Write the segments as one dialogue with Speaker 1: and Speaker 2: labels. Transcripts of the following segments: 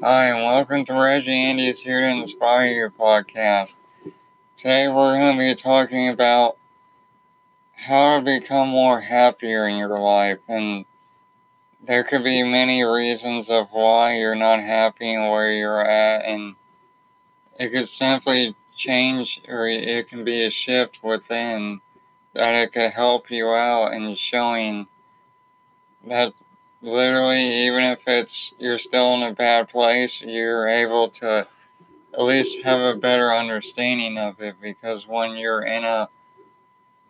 Speaker 1: Hi, and welcome to Reggie Andy's Here to Inspire You podcast. Today we're going to be talking about how to become more happier in your life. And there could be many reasons of why you're not happy and where you're at. And it could simply change, or it can be a shift within that it could help you out in showing that literally, even if it's you're still in a bad place, you're able to at least have a better understanding of it because when you're in a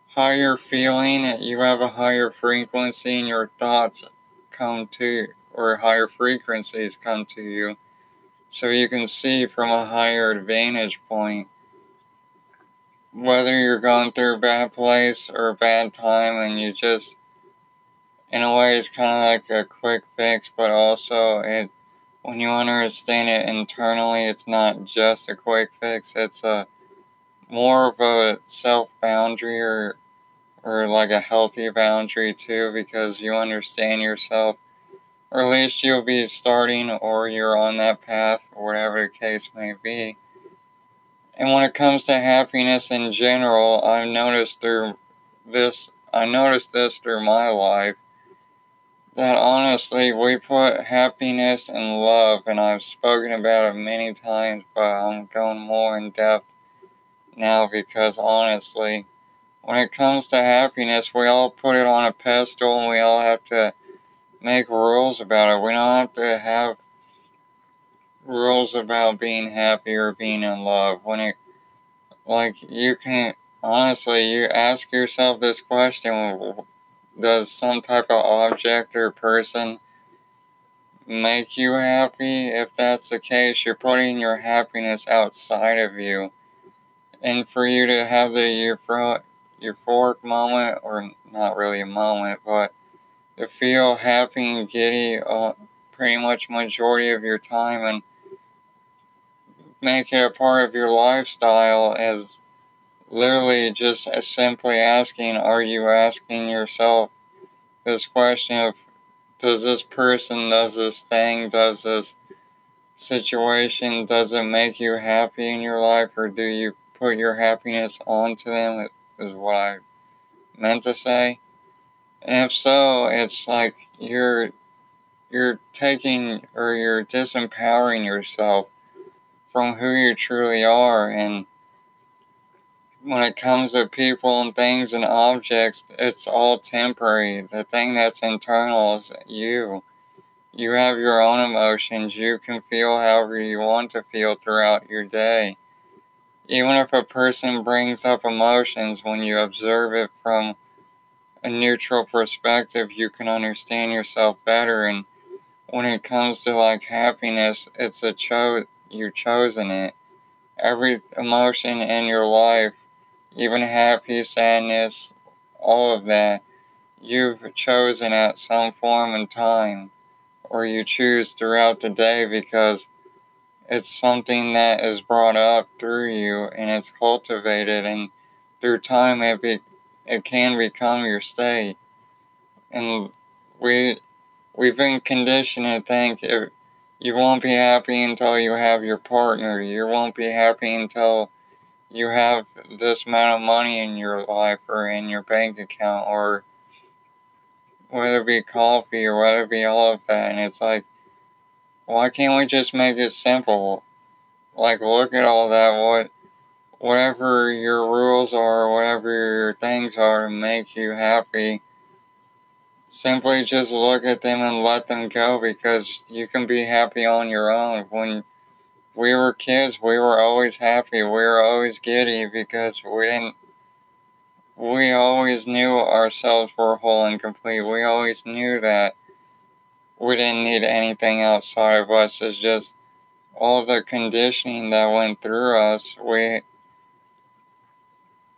Speaker 1: higher feeling, you have a higher frequency and your thoughts come to or higher frequencies come to you. So you can see from a higher vantage point whether you're going through a bad place or a bad time and you just in a way it's kind of like a quick fix, but also it when you understand it internally, it's not just a quick fix. It's a more of a self boundary or or like a healthy boundary too, because you understand yourself, or at least you'll be starting, or you're on that path, or whatever the case may be. And when it comes to happiness in general, I've noticed through this, I noticed this through my life that honestly we put happiness and love, and I've spoken about it many times, but I'm going more in depth now because honestly, when it comes to happiness, we all put it on a pedestal and we all have to make rules about it. We don't have to have rules about being happy or being in love. When it, like, you can, honestly, you ask yourself this question does some type of object or person make you happy? If that's the case, you're putting your happiness outside of you. And for you to have the euphoric, euphoric moment, or not really a moment, but to feel happy and giddy uh, pretty much majority of your time and make it a part of your lifestyle as literally just simply asking, are you asking yourself this question of, does this person, does this thing, does this situation, does it make you happy in your life, or do you put your happiness onto them, is what I meant to say. And if so, it's like you're you're taking or you're disempowering yourself from who you truly are and when it comes to people and things and objects, it's all temporary. The thing that's internal is you. You have your own emotions. You can feel however you want to feel throughout your day. Even if a person brings up emotions, when you observe it from a neutral perspective, you can understand yourself better. And when it comes to like happiness, it's a cho you've chosen it. Every emotion in your life even happy, sadness, all of that, you've chosen at some form and time, or you choose throughout the day because it's something that is brought up through you and it's cultivated, and through time it be, it can become your state. And we we've been conditioned to think if you won't be happy until you have your partner. You won't be happy until you have this amount of money in your life or in your bank account or whether it be coffee or whether it be all of that. And it's like, why can't we just make it simple? Like, look at all that, what, whatever your rules are, whatever your things are to make you happy, simply just look at them and let them go because you can be happy on your own when we were kids, we were always happy. We were always giddy because we didn't. We always knew ourselves were whole and complete. We always knew that we didn't need anything outside of us. It's just all the conditioning that went through us. We,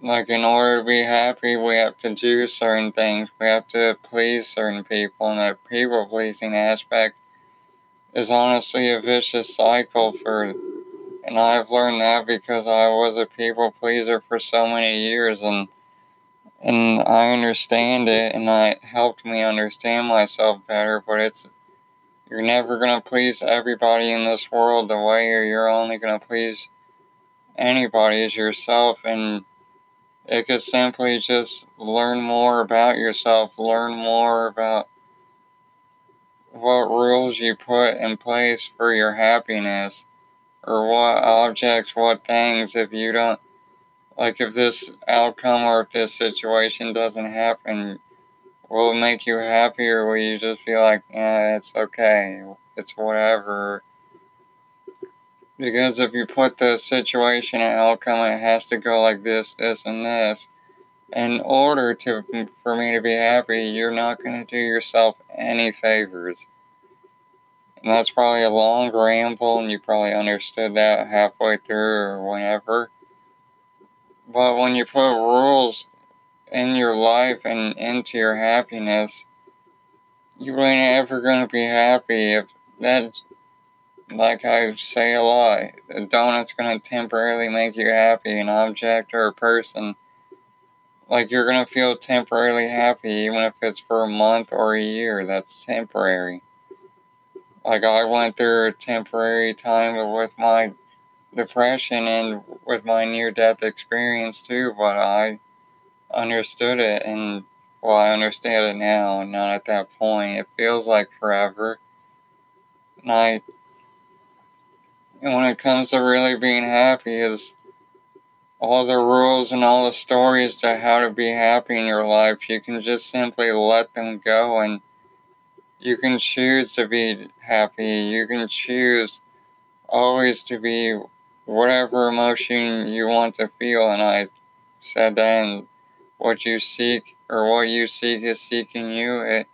Speaker 1: like, in order to be happy, we have to do certain things. We have to please certain people, and that people pleasing aspect is honestly a vicious cycle for and I've learned that because I was a people pleaser for so many years and and I understand it and it helped me understand myself better but it's you're never to please everybody in this world the way you're only to please anybody is yourself and it could simply just learn more about yourself, learn more about what rules you put in place for your happiness or what objects, what things, if you don't, like if this outcome or if this situation doesn't happen, will it make you happy or will you just feel like, yeah, it's okay, it's whatever? Because if you put the situation and outcome, it has to go like this, this, and this. In order to for me to be happy, you're not going to do yourself any favors. And that's probably a long ramble, and you probably understood that halfway through or whenever. But when you put rules in your life and into your happiness, you ain't ever gonna be happy if that's like I say a lot. A donut's gonna temporarily make you happy, an object or a person. Like you're gonna feel temporarily happy even if it's for a month or a year. That's temporary like I went through a temporary time with my depression and with my near death experience too, but I understood it and well, I understand it now not at that point. It feels like forever. And I and when it comes to really being happy is all the rules and all the stories to how to be happy in your life, you can just simply let them go and you can choose to be happy. You can choose always to be whatever emotion you want to feel. And I said that and what you seek or what you seek is seeking you. It,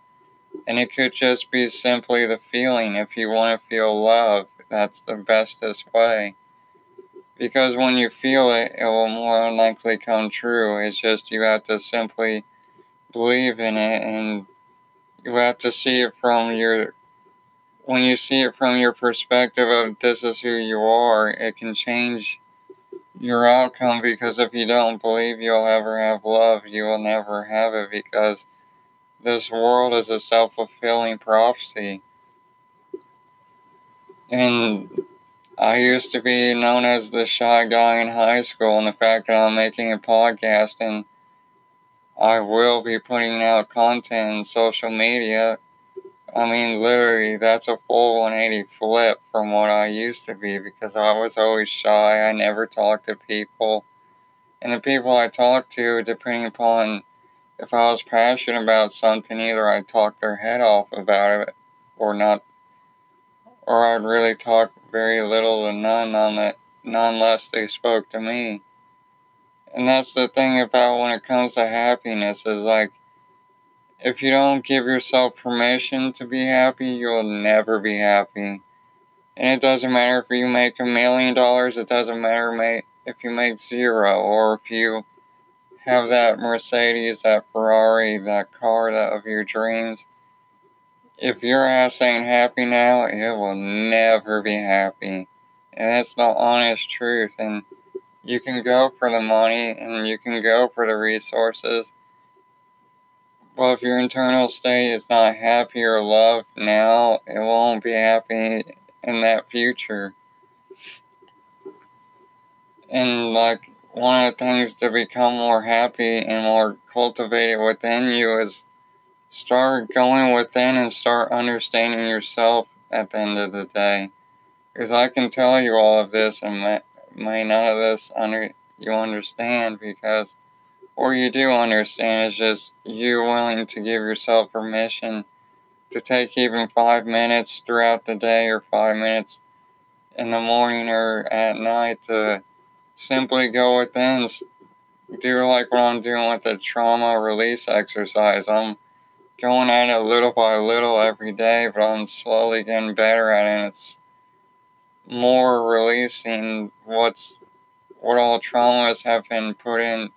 Speaker 1: and it could just be simply the feeling. If you want to feel love, that's the bestest way. Because when you feel it, it will more likely come true. It's just you have to simply believe in it and you have to see it from your when you see it from your perspective of this is who you are it can change your outcome because if you don't believe you'll ever have love you will never have it because this world is a self-fulfilling prophecy and I used to be known as the shy guy in high school, and the fact that I'm making a podcast and I will be putting out content in social media. I mean, literally, that's a full 180 flip from what I used to be because I was always shy. I never talked to people. And the people I talked to, depending upon if I was passionate about something, either I'd talk their head off about it or not, or I'd really talk very little to none on it, none less they spoke to me. And that's the thing about when it comes to happiness is like if you don't give yourself permission to be happy, you'll never be happy. And it doesn't matter if you make a million dollars, it doesn't matter if you make zero, or if you have that Mercedes, that Ferrari, that car that of your dreams. If your ass ain't happy now, it will never be happy. And that's the honest truth. And you can go for the money and you can go for the resources. But if your internal state is not happy or loved now, it won't be happy in that future. And like one of the things to become more happy and more cultivated within you is start going within and start understanding yourself at the end of the day. Because I can tell you all of this and may none of this under you understand because or you do understand is just you willing to give yourself permission to take even five minutes throughout the day or five minutes in the morning or at night to simply go within do like what I'm doing with the trauma release exercise. I'm going at it little by little every day, but I'm slowly getting better at it. And it's more releasing what's what all traumas have been put in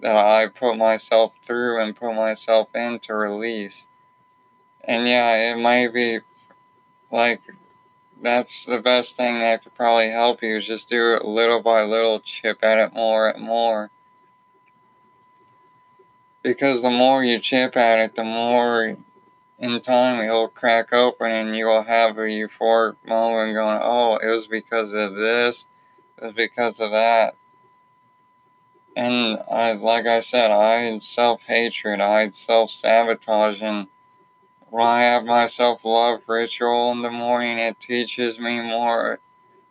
Speaker 1: that I put myself through and put myself in to release. And yeah, it might be like that's the best thing that could probably help you is just do it little by little, chip at it more and more. Because the more you chip at it, the more in time it will crack open and you will have a euphoric moment going, oh, it was because of this, it was because of that. And I, like I said, I had self hatred, I had self sabotage, and when I have my self love ritual in the morning, it teaches me more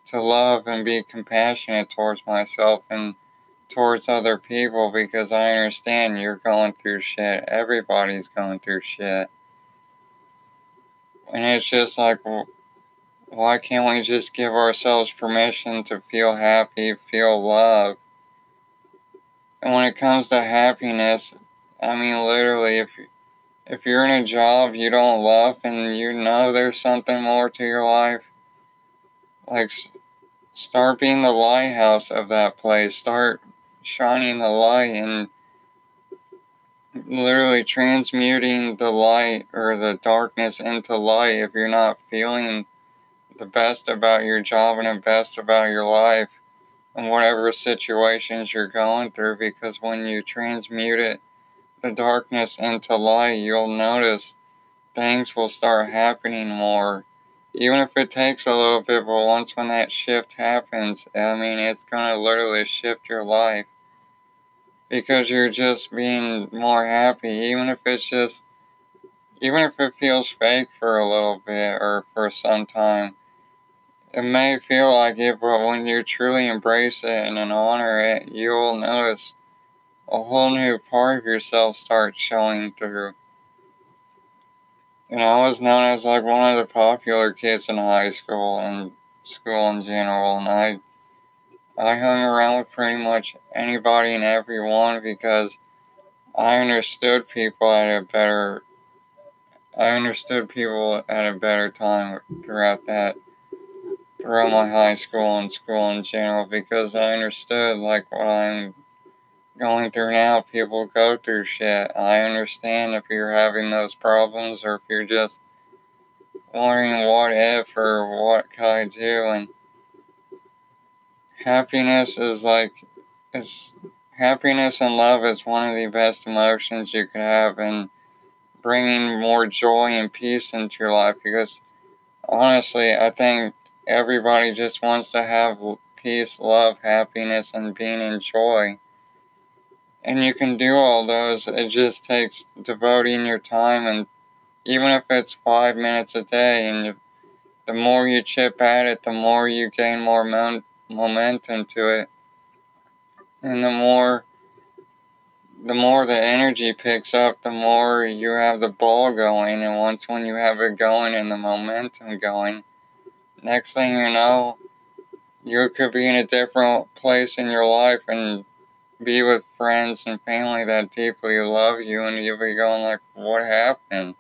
Speaker 1: to love and be compassionate towards myself and towards other people because I understand you're going through shit. Everybody's going through shit. And it's just like, why can't we just give ourselves permission to feel happy, feel love? And when it comes to happiness, I mean, literally, if if you're in a job you don't love and you know there's something more to your life, like start being the lighthouse of that place. Start shining the light and literally transmuting the light or the darkness into light if you're not feeling the best about your job and the best about your life and whatever situations you're going through because when you transmute it the darkness into light you'll notice things will start happening more even if it takes a little bit but once when that shift happens i mean it's gonna literally shift your life because you're just being more happy, even if it's just, even if it feels fake for a little bit or for some time. It may feel like it, but when you truly embrace it and honor it, you'll notice a whole new part of yourself start showing through. And I was known as like one of the popular kids in high school and school in general, and I I hung around with pretty much anybody and everyone because I understood people at a better I understood people at a better time throughout that throughout my high school and school in general because I understood like what I'm going through now. People go through shit. I understand if you're having those problems or if you're just wondering what if or what could I do and happiness is like it's happiness and love is one of the best emotions you can have and bringing more joy and peace into your life because honestly i think everybody just wants to have peace love happiness and being in joy and you can do all those it just takes devoting your time and even if it's five minutes a day and you, the more you chip at it the more you gain more mo- momentum to it. And the more the more the energy picks up, the more you have the ball going. And once when you have it going and the momentum going, next thing you know, you could be in a different place in your life and be with friends and family that deeply love you and you'll be going like, what happened?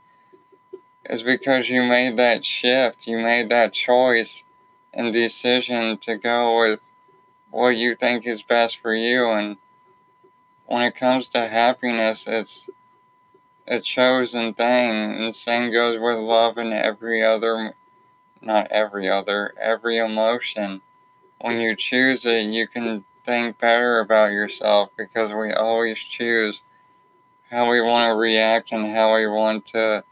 Speaker 1: It's because you made that shift, you made that choice and decision to go with what you think is best for you. And when it comes to happiness, it's a chosen thing. And the same goes with love and every other, not every other, every emotion. When you choose it, you can think better about yourself because we always choose how we want to react and how we want to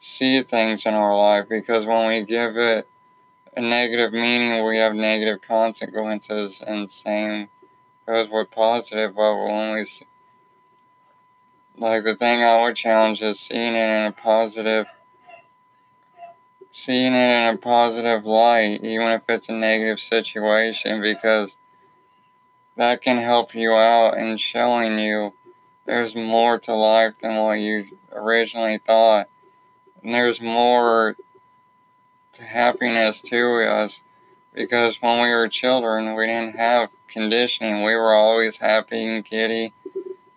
Speaker 1: see things in our life because when we give it a negative meaning we have negative consequences and same goes with positive. But when we see, like the thing I would challenge is seeing it in a positive seeing it in a positive light even if it's a negative situation because that can help you out in showing you there's more to life than what you originally thought and there's more to happiness to us because when we were children, we didn't have conditioning. We were always happy and giddy.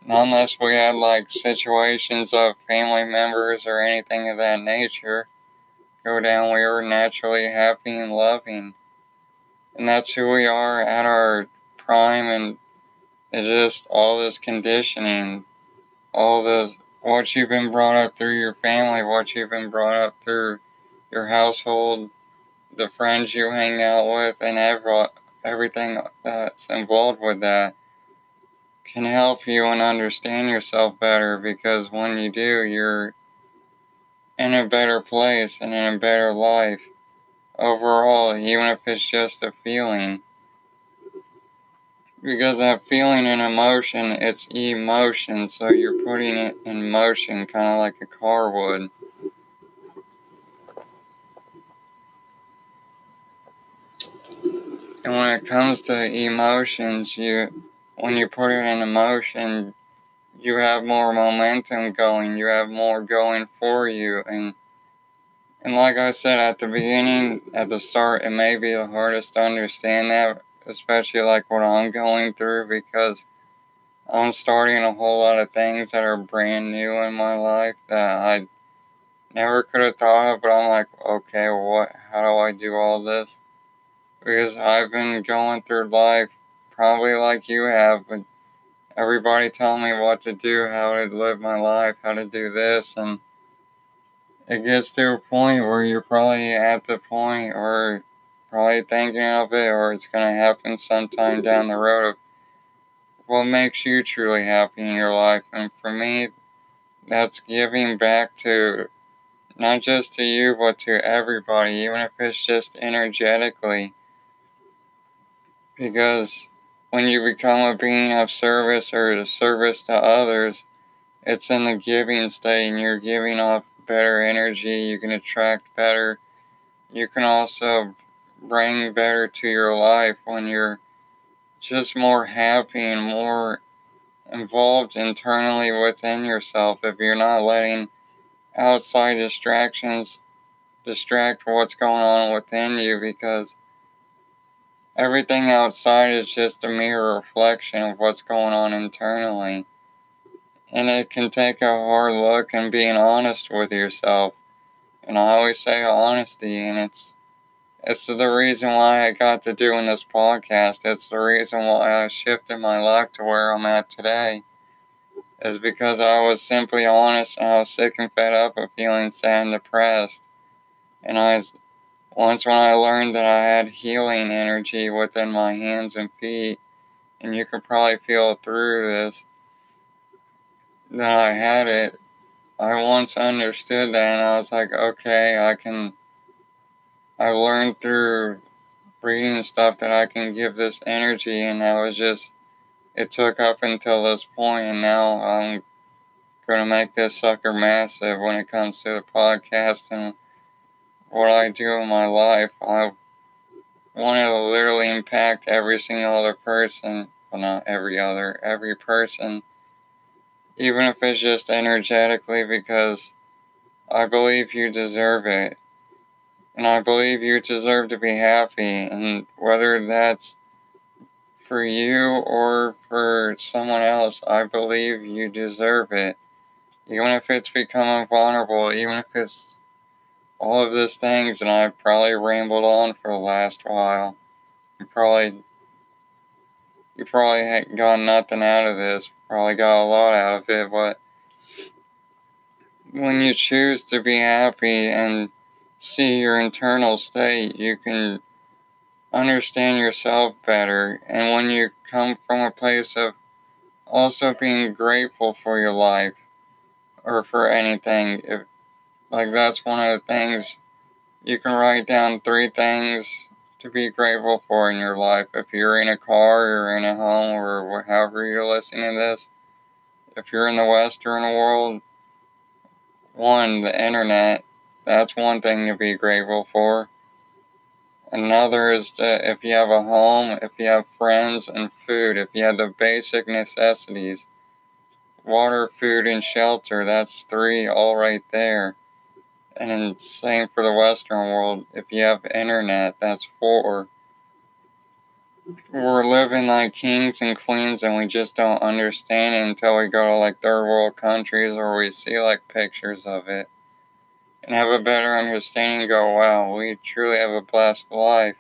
Speaker 1: Unless we had like situations of family members or anything of that nature go down, we were naturally happy and loving. And that's who we are at our prime, and it's just all this conditioning, all this what you've been brought up through your family, what you've been brought up through your household, the friends you hang out with, and every, everything that's involved with that can help you and understand yourself better because when you do, you're in a better place and in a better life overall, even if it's just a feeling. Because that feeling and emotion, it's emotion, so you're putting it in motion, kind of like a car would. And when it comes to emotions, you when you put it in emotion, you have more momentum going, you have more going for you and and like I said at the beginning, at the start, it may be the hardest to understand that, especially like what I'm going through because I'm starting a whole lot of things that are brand new in my life that I never could have thought of, but I'm like, okay, what how do I do all this? Because I've been going through life probably like you have, but everybody telling me what to do, how to live my life, how to do this and it gets to a point where you're probably at the point or probably thinking of it or it's going to happen sometime down the road of what makes you truly happy in your life. And for me, that's giving back to not just to you, but to everybody, even if it's just energetically. Because when you become a being of service or a service to others, it's in the giving state and you're giving off better energy, you can attract better. You can also bring better to your life when you're just more happy and more involved internally within yourself if you're not letting outside distractions distract what's going on within you because everything outside is just a mere reflection of what's going on internally and it can take a hard look and being honest with yourself. And I always say honesty, and it's it's the reason why I got to doing this podcast. It's the reason why I shifted my life to where I'm at today. Is because I was simply honest and I was sick and fed up of feeling sad and depressed. And I was, once when I learned that I had healing energy within my hands and feet, and you could probably feel through this, that I had it, I once understood that and I was like, okay, I can, I learned through reading stuff that I can give this energy and that was just, it took up until this point and now I'm to make this sucker massive when it comes to the podcast and what I do in my life. I want to literally impact every single other person, well not every other, every person even if it's just energetically, because I believe you deserve it. And I believe you deserve to be happy. And whether that's for you or for someone else, I believe you deserve it. Even if it's becoming vulnerable, even if it's all of those things, and I've probably rambled on for the last while. You probably, you probably got nothing out of this, probably got a lot out of it, but when you choose to be happy and see your internal state, you can understand yourself better. And when you come from a place of also being grateful for your life or for anything, if like that's one of the things you can write down three things to be grateful for in your life. If you're in a car or in a home or however you're listening to this, if you're in the Western world, one, the internet, that's one thing to be grateful for. Another is that if you have a home, if you have friends and food, if you have the basic necessities, water, food, and shelter, that's three all right there. And same for the Western world. If you have internet, that's four. We're living like kings and queens, and we just don't understand it until we go to like third world countries or we see like pictures of it and have a better understanding. Go, wow, we truly have a blessed life.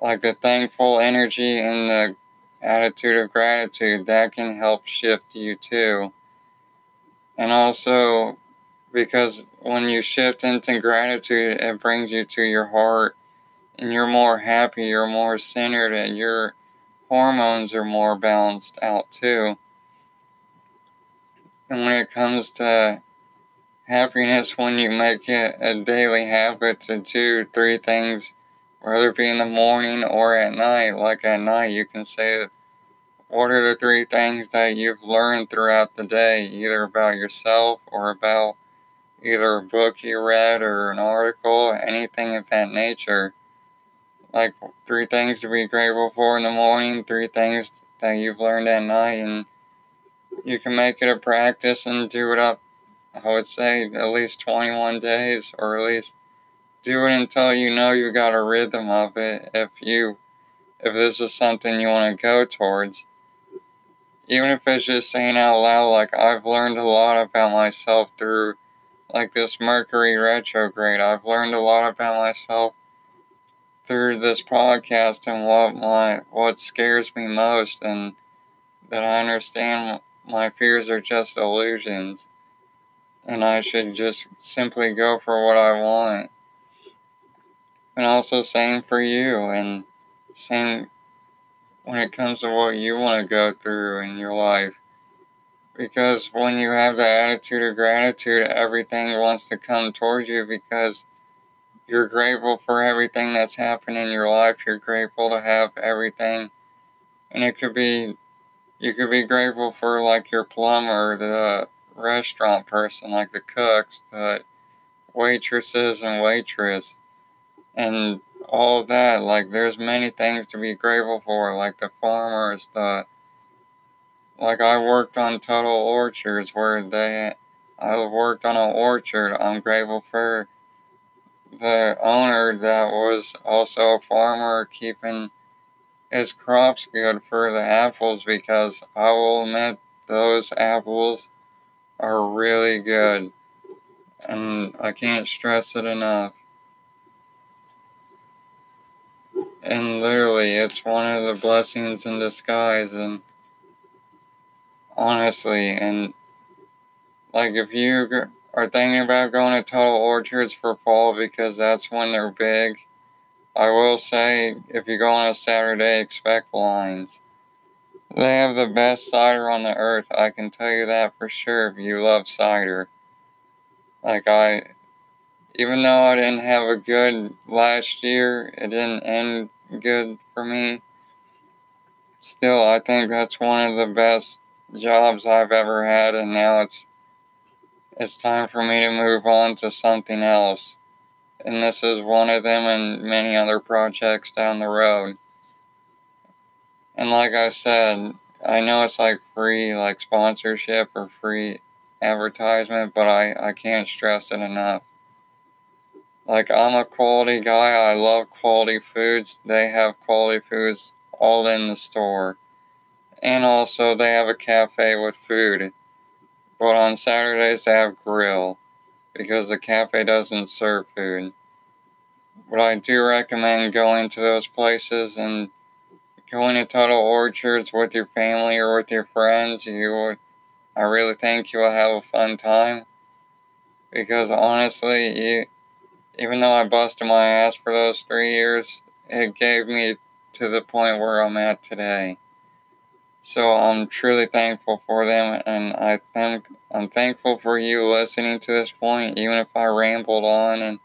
Speaker 1: Like the thankful energy and the attitude of gratitude, that can help shift you too. And also, because when you shift into gratitude, it brings you to your heart and you're more happy, you're more centered, and your hormones are more balanced out too. And when it comes to happiness when you make it a daily habit to do three things, whether it be in the morning or at night. Like at night, you can say, What are the three things that you've learned throughout the day, either about yourself or about either a book you read or an article, anything of that nature? Like three things to be grateful for in the morning, three things that you've learned at night, and you can make it a practice and do it up I would say at least 21 days, or at least do it until you know you got a rhythm of it. If you, if this is something you want to go towards, even if it's just saying out loud, like I've learned a lot about myself through, like this Mercury retrograde. I've learned a lot about myself through this podcast and what my what scares me most, and that I understand my fears are just illusions and I should just simply go for what I want. And also, same for you, and same when it comes to what you want to go through in your life. Because when you have the attitude of gratitude, everything wants to come towards you because you're grateful for everything that's happened in your life. You're grateful to have everything. And it could be, you could be grateful for like your plumber, the restaurant person, like the cooks, but waitresses and waitress, and all that. Like, there's many things to be grateful for, like the farmers, the like I worked on Tuttle Orchards where they I worked on an orchard. I'm grateful for the owner that was also a farmer keeping his crops good for the apples because I will admit those apples are really good. And I can't stress it enough. And literally, it's one of the blessings in disguise. And honestly, and like if you are thinking about going to Tuttle Orchards for fall because that's when they're big, I will say if you go on a Saturday, expect lines. They have the best cider on the earth. I can tell you that for sure if you love cider. Like, I, even though I didn't have a good last year, it didn't end good for me. Still, I think that's one of the best jobs I've ever had, and now it's it's time for me to move on to something else. And this is one of them and many other projects down the road. And like I said, I know it's like free like sponsorship or free advertisement, but I, I can't stress it enough. Like I'm a quality guy, I love quality foods. They have quality foods all in the store. And also they have a cafe with food. But on Saturdays they have grill because the cafe doesn't serve food. But I do recommend going to those places and going to Tuttle Orchards with your family or with your friends, you would, I really think you will have a fun time. Because honestly, you, even though I busted my ass for those three years, it gave me to the point where I'm at today. So I'm truly thankful for them, and I think I'm thankful for you listening to this point, even if I rambled on and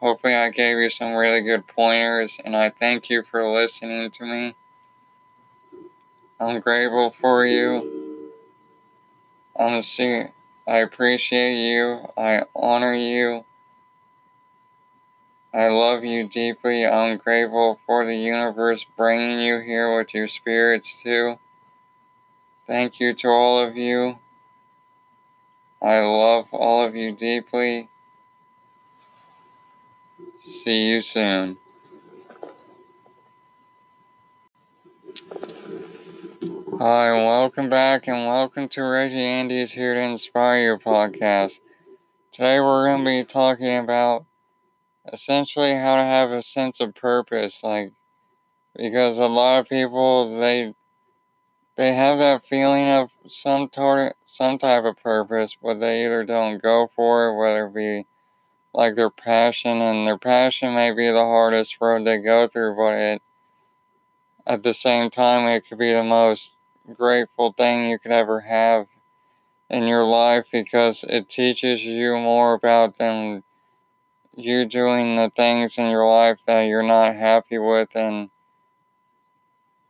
Speaker 1: Hopefully, I gave you some really good pointers, and I thank you for listening to me. I'm grateful for you. See, I appreciate you. I honor you. I love you deeply. I'm grateful for the universe bringing you here with your spirits, too. Thank you to all of you. I love all of you deeply. See you soon. Hi, welcome back, and welcome to Reggie Andy's Here to Inspire Your podcast. Today, we're going to be talking about essentially how to have a sense of purpose, like because a lot of people they they have that feeling of some sort some type of purpose, but they either don't go for it, whether it be like their passion, and their passion may be the hardest road they go through, but it, at the same time, it could be the most grateful thing you could ever have in your life because it teaches you more about them you doing the things in your life that you're not happy with and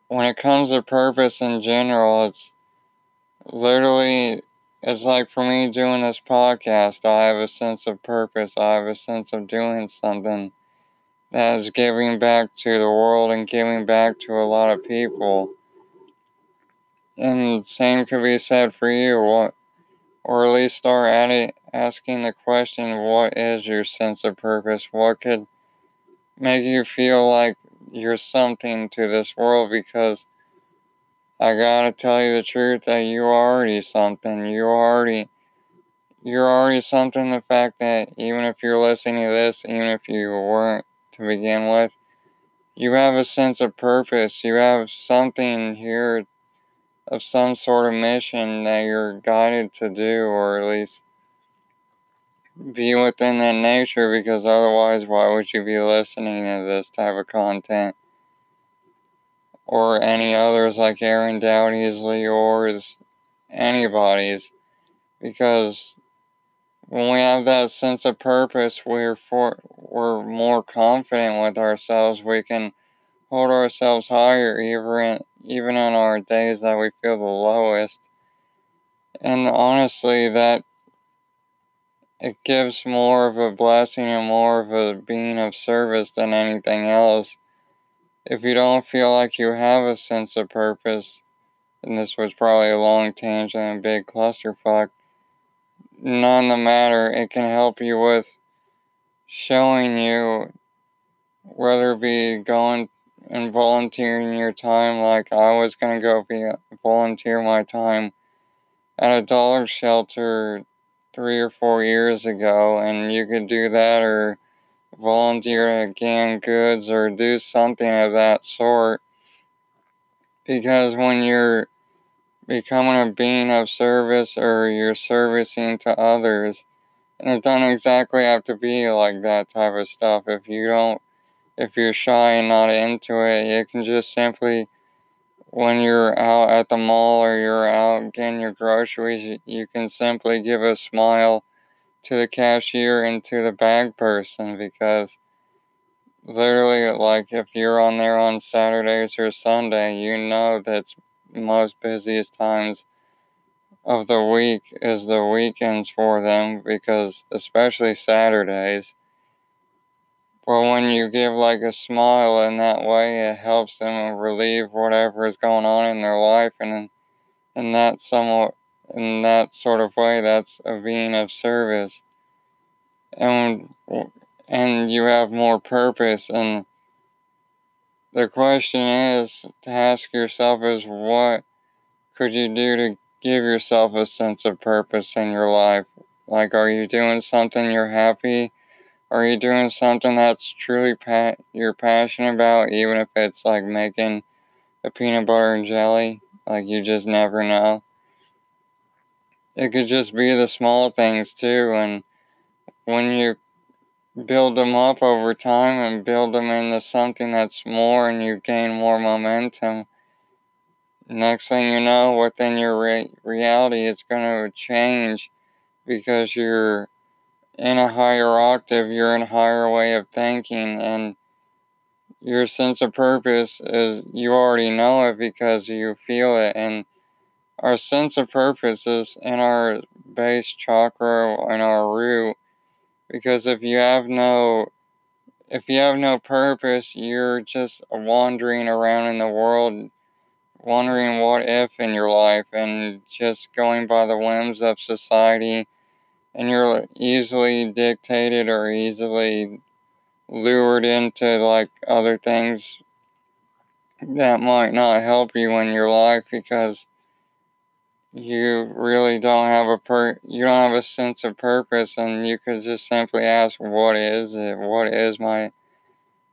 Speaker 1: when it comes to purpose in general it's literally it's like for me doing this podcast i have a sense of purpose i have a sense of doing something that is giving back to the world and giving back to a lot of people and same could be said for you what or at least start at asking the question what is your sense of purpose? What could make you feel like you're something to this world? Because I gotta tell you the truth that you already something. You're already you're already something the fact that even if you're listening to this, even if you weren't to begin with, you have a sense of purpose. You have something here of some sort of mission that you're guided to do, or at least be within that nature, because otherwise, why would you be listening to this type of content? Or any others like Aaron Doughty's, yours, anybody's. Because when we have that sense of purpose, we're for, we're more confident with ourselves. We can hold ourselves higher even even in our days that we feel the lowest. And honestly, that it gives more of a blessing and more of a being of service than anything else. If you don't feel like you have a sense of purpose, and this was probably a long tangent and big clusterfuck, none the matter, it can help you with showing you whether it be going and volunteering your time like I was going to go be volunteer my time at a dollar shelter three or four years ago and you could do that or volunteer at Gan Goods or do something of that sort. Because when you're becoming a being of service or you're servicing to others and it doesn't exactly have to be like that type of stuff. If you don't if you're shy and not into it, you can just simply, when you're out at the mall or you're out getting your groceries, you can simply give a smile to the cashier and to the bag person because literally, like, if you're on there on Saturdays or Sunday, you know that's most busiest times of the week is the weekends for them because especially Saturdays. Well, when you give like a smile in that way, it helps them relieve whatever is going on in their life, and in that somewhat, in that sort of way, that's a being of service, and and you have more purpose. And the question is to ask yourself is what could you do to give yourself a sense of purpose in your life? Like, are you doing something you're happy? Are you doing something that's truly pa- you're passionate about, even if it's like making a peanut butter and jelly? Like you just never know. It could just be the small things too, and when you build them up over time and build them into something that's more, and you gain more momentum. Next thing you know, within your re- reality, it's going to change because you're in a higher octave, you're in a higher way of thinking, and your sense of purpose is you already know it because you feel it. And our sense of purpose is in our base chakra and our root. Because if you have no if you have no purpose, you're just wandering around in the world, wondering what if in your life, and just going by the whims of society and you're easily dictated or easily lured into like other things that might not help you in your life because you really don't have a per you don't have a sense of purpose and you could just simply ask what is it what is my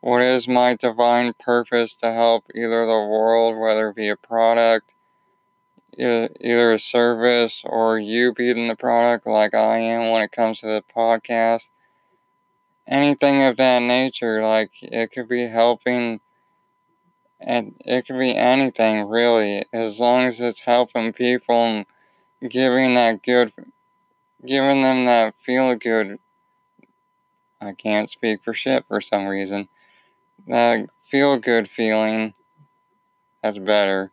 Speaker 1: what is my divine purpose to help either the world whether it be a product either a service or you being the product like I am when it comes to the podcast. Anything of that nature, like it could be helping and it could be anything really, as long as it's helping people and giving that good, giving them that feel good. I can't speak for shit for some reason. That feel good feeling. That's better.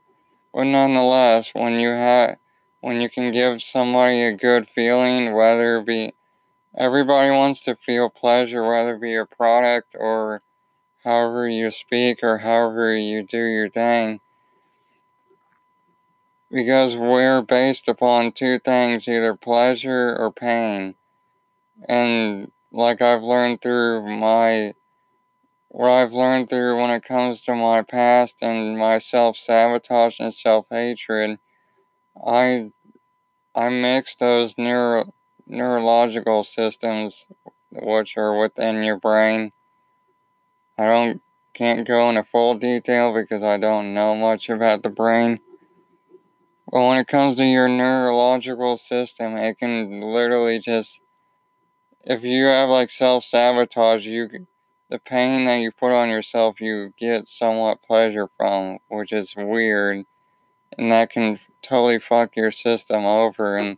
Speaker 1: But nonetheless, when you have, when you can give somebody a good feeling, whether it be, everybody wants to feel pleasure, whether it be a product or however you speak or however you do your thing because we're based upon two things either pleasure or pain. And like I've learned through my what I've learned through when it comes to my past and my self sabotage and self hatred, I I mix those neuro neurological systems which are within your brain. I don't can't go into full detail because I don't know much about the brain. But when it comes to your neurological system, it can literally just, if you have like self sabotage, you, the pain that you put on yourself, you get somewhat pleasure from, which is weird. And that can totally fuck your system over. And,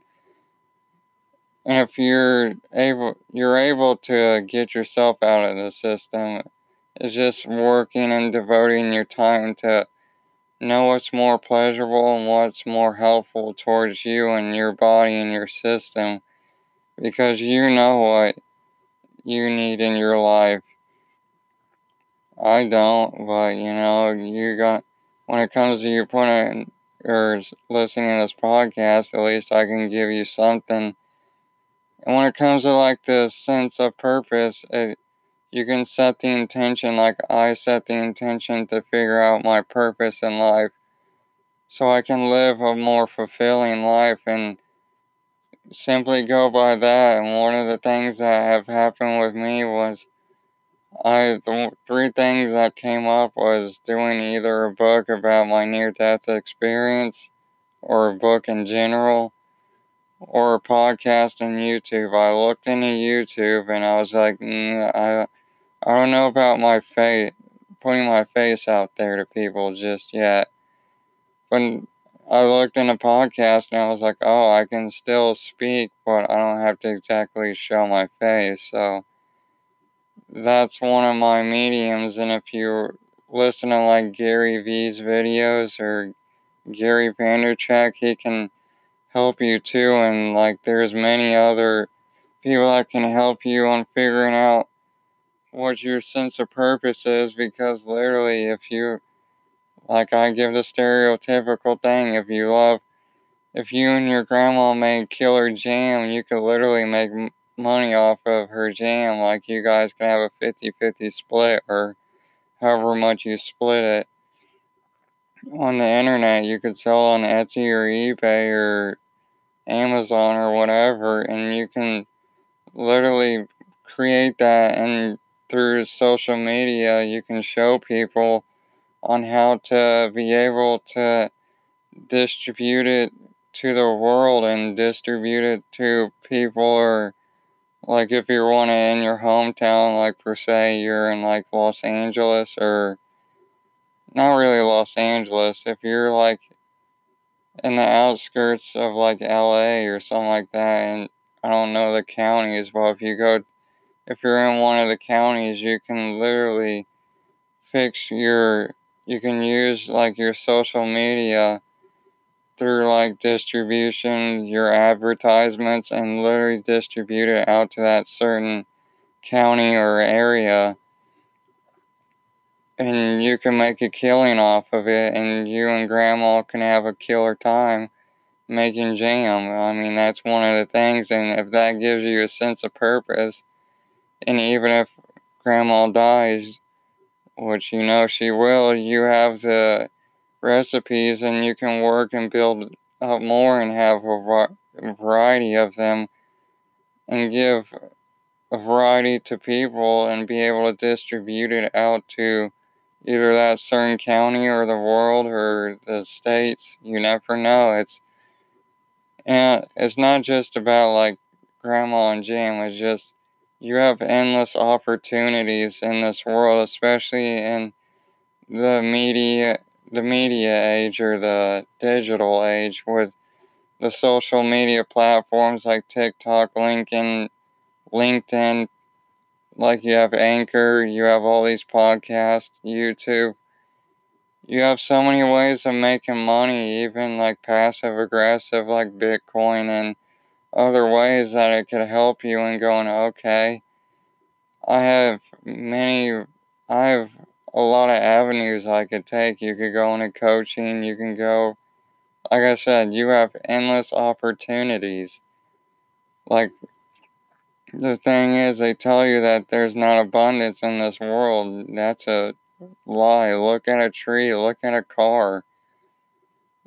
Speaker 1: and if you're able, you're able to get yourself out of the system, it's just working and devoting your time to know what's more pleasurable and what's more helpful towards you and your body and your system because you know what you need in your life. I don't, but you know, you got when it comes to you putting or listening to this podcast, at least I can give you something. And when it comes to like the sense of purpose, it, you can set the intention like I set the intention to figure out my purpose in life so I can live a more fulfilling life and simply go by that. And one of the things that have happened with me was I the three things that came up was doing either a book about my near death experience or a book in general or a podcast on YouTube. I looked into YouTube and I was like, mm, I I don't know about my face, putting my face out there to people just yet. When I looked in a podcast and I was like, oh, I can still speak, but I don't have to exactly show my face. So that's one of my mediums. And if you listen to like Gary Vee's videos or Gary Vaynerchuk, he can help you too. And like there's many other people that can help you on figuring out what your sense of purpose is because literally if you like I give the stereotypical thing if you love if you and your grandma made killer jam you could literally make money off of her jam. Like you guys can have a 50-50 split or however much you split it on the internet. You could sell on Etsy or eBay or Amazon or whatever and you can literally create that and through social media, you can show people on how to be able to distribute it to the world and distribute it to people or like if you want to in your hometown like per se you're in like los angeles or not really los angeles if you're like in the outskirts of like la or something like that and i don't know the counties but if you go if you're in one of the counties, you can literally fix your, you can use like your social media through like distribution, your advertisements, and literally distribute it out to that certain county or area. And you can make a killing off of it, and you and grandma can have a killer time making jam. I mean, that's one of the things, and if that gives you a sense of purpose, and even if grandma dies, which you know she will, you have the recipes and you can work and build up more and have a variety of them and give a variety to people and be able to distribute it out to either that certain county or the world or the states. You never know. It's and it's not just about like grandma and jam. It's just you have endless opportunities in this world, especially in the media the media age or the digital age with the social media platforms like TikTok, LinkedIn, LinkedIn, like you have Anchor, you have all these podcasts, YouTube. You have so many ways of making money, even like passive aggressive, like Bitcoin and other ways that it could help you in going, okay, I have many, I have a lot of avenues I could take. You could go into coaching, you can go, like I said, you have endless opportunities. Like, the thing is, they tell you that there's not abundance in this world. That's a lie. Look at a tree, look at a car,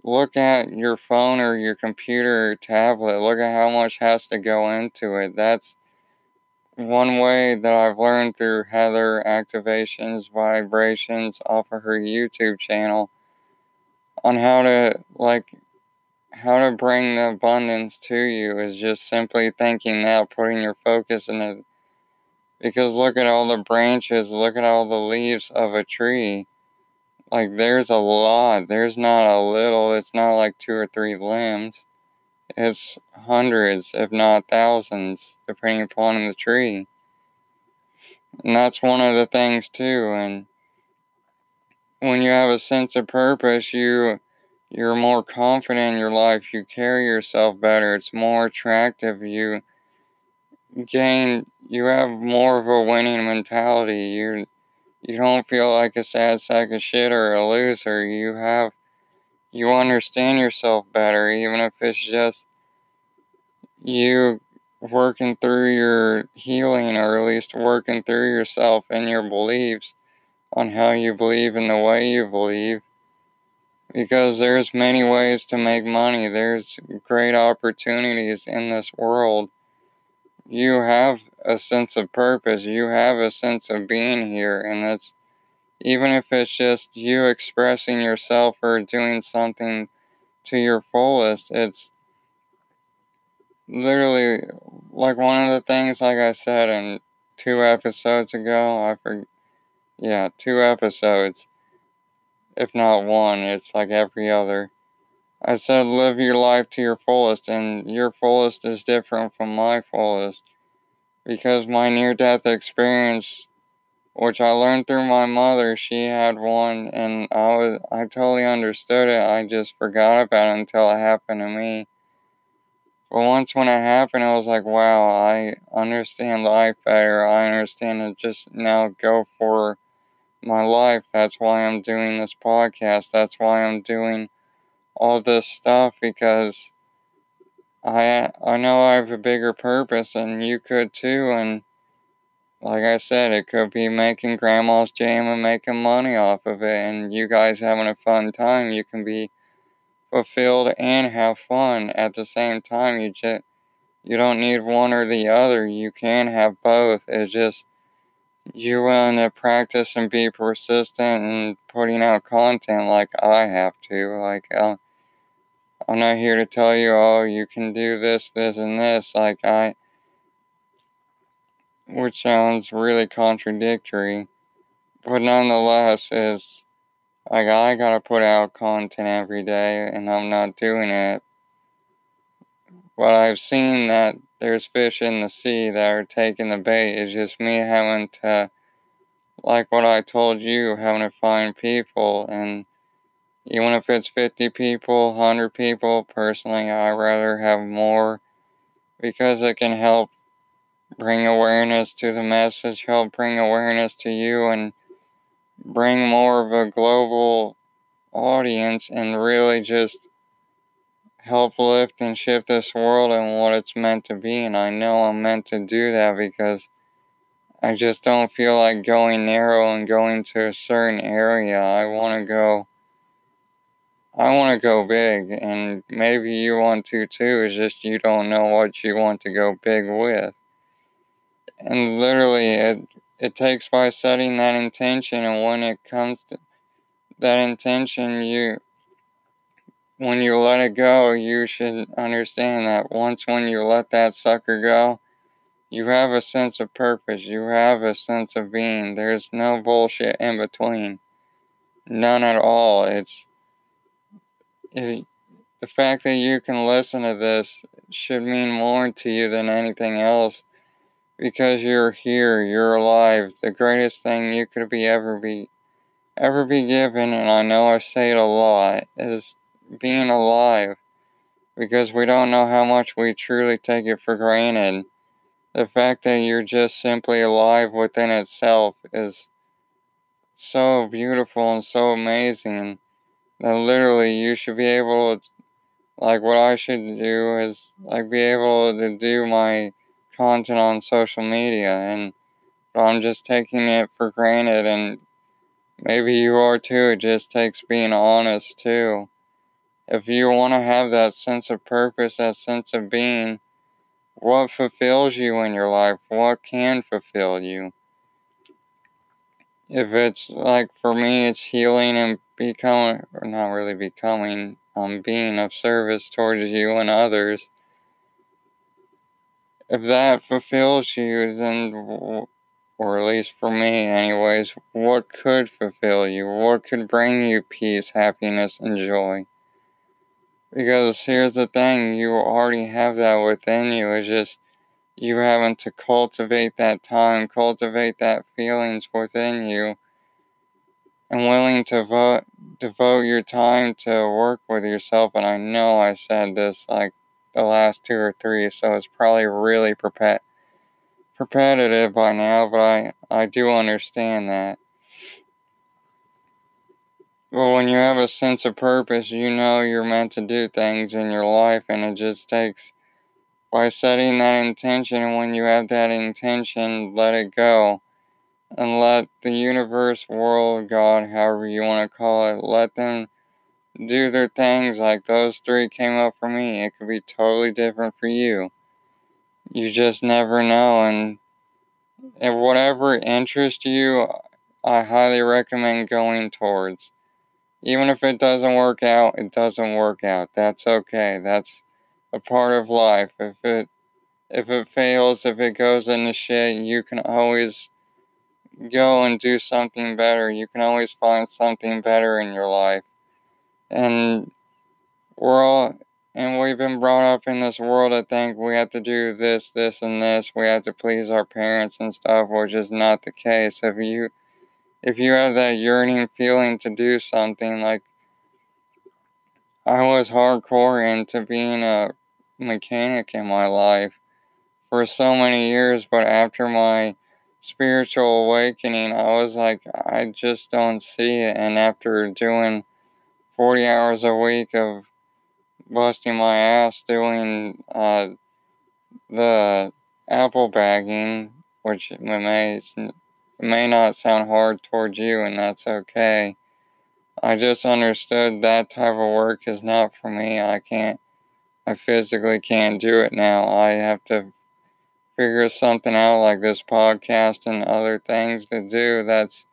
Speaker 1: look at your phone or your computer or tablet. Look at how much has to go into it. That's one way that I've learned through Heather activations, vibrations off of her YouTube channel on how to like how to bring the abundance to you is just simply thinking that, putting your focus in it. Because look at all the branches, look at all the leaves of a tree. Like there's a lot. There's not a little. It's not like two or three limbs. It's hundreds, if not thousands, depending upon the tree. And that's one of the things too. And when you have a sense of purpose, you you're more confident in your life. You carry yourself better. It's more attractive. You gain. You have more of a winning mentality. You you don't feel like a sad sack of shit or a loser. You have you understand yourself better, even if it's just you working through your healing or at least working through yourself and your beliefs on how you believe and the way you believe. Because there's many ways to make money. There's great opportunities in this world you have a sense of purpose you have a sense of being here and it's even if it's just you expressing yourself or doing something to your fullest, it's literally like one of the things, like I said in two episodes ago, I forget, yeah, two episodes, if not one, it's like every other. I said, live your life to your fullest, and your fullest is different from my fullest because my near death experience which I learned through my mother. She had one, and I was I totally understood it. I just forgot about it until it happened to me. But once when it happened, I was like, wow, I understand life better. I understand to just now go for my life. That's why I'm doing this podcast. That's why I'm doing all this stuff because I I know I have a bigger purpose and you could too and like I said, it could be making grandma's jam and making money off of it, and you guys having a fun time. You can be fulfilled and have fun at the same time. You just you don't need one or the other. You can have both. It's just you willing to practice and be persistent and putting out content like I have to. Like uh, I'm not here to tell you, oh, you can do this, this, and this. Like I which sounds really contradictory, but nonetheless is like I gotta put out content every day and I'm not doing it. But I've seen that there's fish in the sea that are taking the bait. It's just me having to, like what I told you, having to find people. And even if it's 50 people, 100 people, personally, I'd rather have more because it can help bring awareness to the message, help bring awareness to you, and bring more of a global audience and really just help lift and shift this world and what it's meant to be. And I know I'm meant to do that because I just don't feel like going narrow and going to a certain area. I want to go. I want to go big, and maybe you want to too. It's just you don't know what you want to go big with and literally it it takes by setting that intention and when it comes to that intention you when you let it go you should understand that once when you let that sucker go you have a sense of purpose you have a sense of being there's no bullshit in between none at all it's it, the fact that you can listen to this should mean more to you than anything else because you're here, you're alive. The greatest thing you could be ever be ever be given, and I know I say it a lot, is being alive because we don't know how much we truly take it for granted. The fact that you're just simply alive within itself is so beautiful and so amazing that literally you should be able to, like, what I should do is, like, be able to do my content on social media, and I'm just taking it for granted, and maybe you are too. It just takes being honest, too. If you want to have that sense of purpose, that sense of being, what fulfills you in your life? What can fulfill you? If it's like for me, it's healing and becoming, or not really becoming, um, being of service towards you and others if that fulfills you, then, or at least for me, anyways, what could fulfill you? What could bring you peace, happiness, and joy? Because here's the thing you already have that within you. It's just you having to cultivate that time, cultivate that feelings within you, and willing to vote, devote your time to work with yourself. And I know I said this like the last two or three, so it's probably really repet- repetitive by now, but I, I do understand that. But when you have a sense of purpose, you know you're meant to do things in your life, and it just takes by setting that intention. And when you have that intention, let it go and let the universe, world, God, however you want to call it, let them do their things like those three came up for me. It could be totally different for you. You just never know. And, and whatever interests you, I highly recommend going towards. Even if it doesn't work out, it doesn't work out. That's okay. That's a part of life. If it if it fails, if it goes into shit, you can always go and do something better. You can always find something better in your life and we're all and we've been brought up in this world to think we have to do this, this, and this. We have to please our parents and stuff, which is not the case. If you if you have that yearning feeling to do something, like I was hardcore into being a mechanic in my life for so many years, but after my spiritual awakening, I was like, I just don't see it. And after doing 40 hours a week of busting my ass doing uh, the apple bagging, which may, may not sound hard towards you, and that's okay. I just understood that type of work is not for me. I can't, I physically can't do it now. I have to figure something out like this podcast and other things to do that's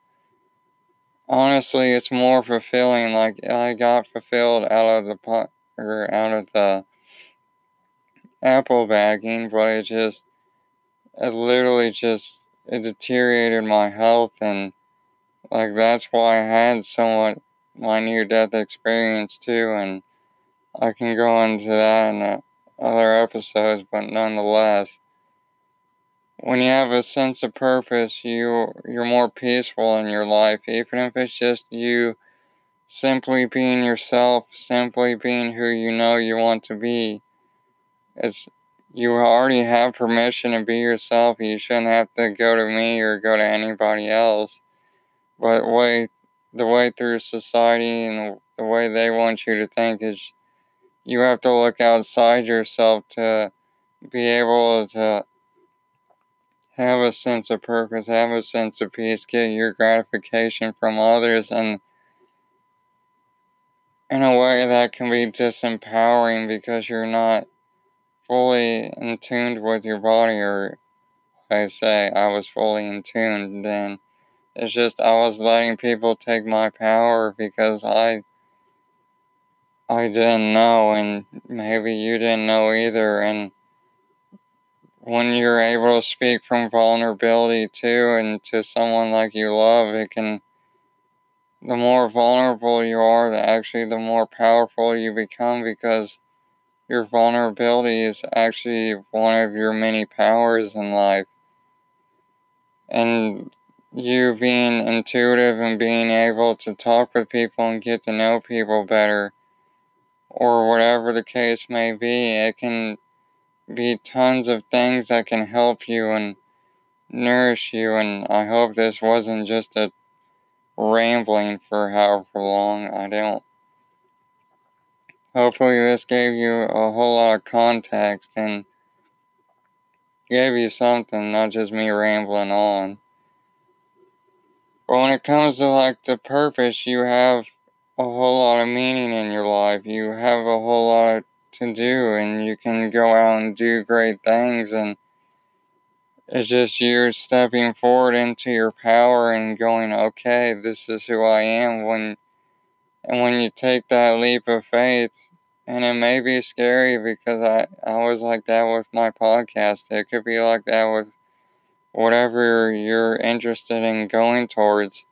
Speaker 1: honestly, it's more fulfilling. Like I got fulfilled out of the pot or out of the apple bagging, but it just it literally just it deteriorated my health and like that's why I had somewhat my near death experience too and I can go into that in uh, other episodes but nonetheless when you have a sense of purpose, you you're more peaceful in your life, even if it's just you simply being yourself, simply being who you know you want to be. It's you already have permission to be yourself. You shouldn't have to go to me or go to anybody else. But way the way through society and the way they want you to think is you have to look outside yourself to be able to have a sense of purpose, have a sense of peace, get your gratification from others, and in a way that can be disempowering because you're not fully in tune with your body, or I say I was fully in tune then. It's just I was letting people take my power because I I didn't know and maybe you didn't know either and when you're able to speak from vulnerability too and to someone like you love, it can the more vulnerable you are, the actually the more powerful you become because your vulnerability is actually one of your many powers in life. And you being intuitive and being able to talk with people and get to know people better, or whatever the case may be, it can be tons of things that can help you and nourish you. And I hope this wasn't just a rambling for however long. I don't. Hopefully, this gave you a whole lot of context and gave you something, not just me rambling on. But when it comes to like the purpose, you have a whole lot of meaning in your life. You have a whole lot to do, and you can go out and do great things. And it's just you stepping forward into your power and going, okay, this is who I am. When and when you take that leap of faith, and it may be scary because I, I was like that with my podcast. It could be like that with whatever you're interested in going towards.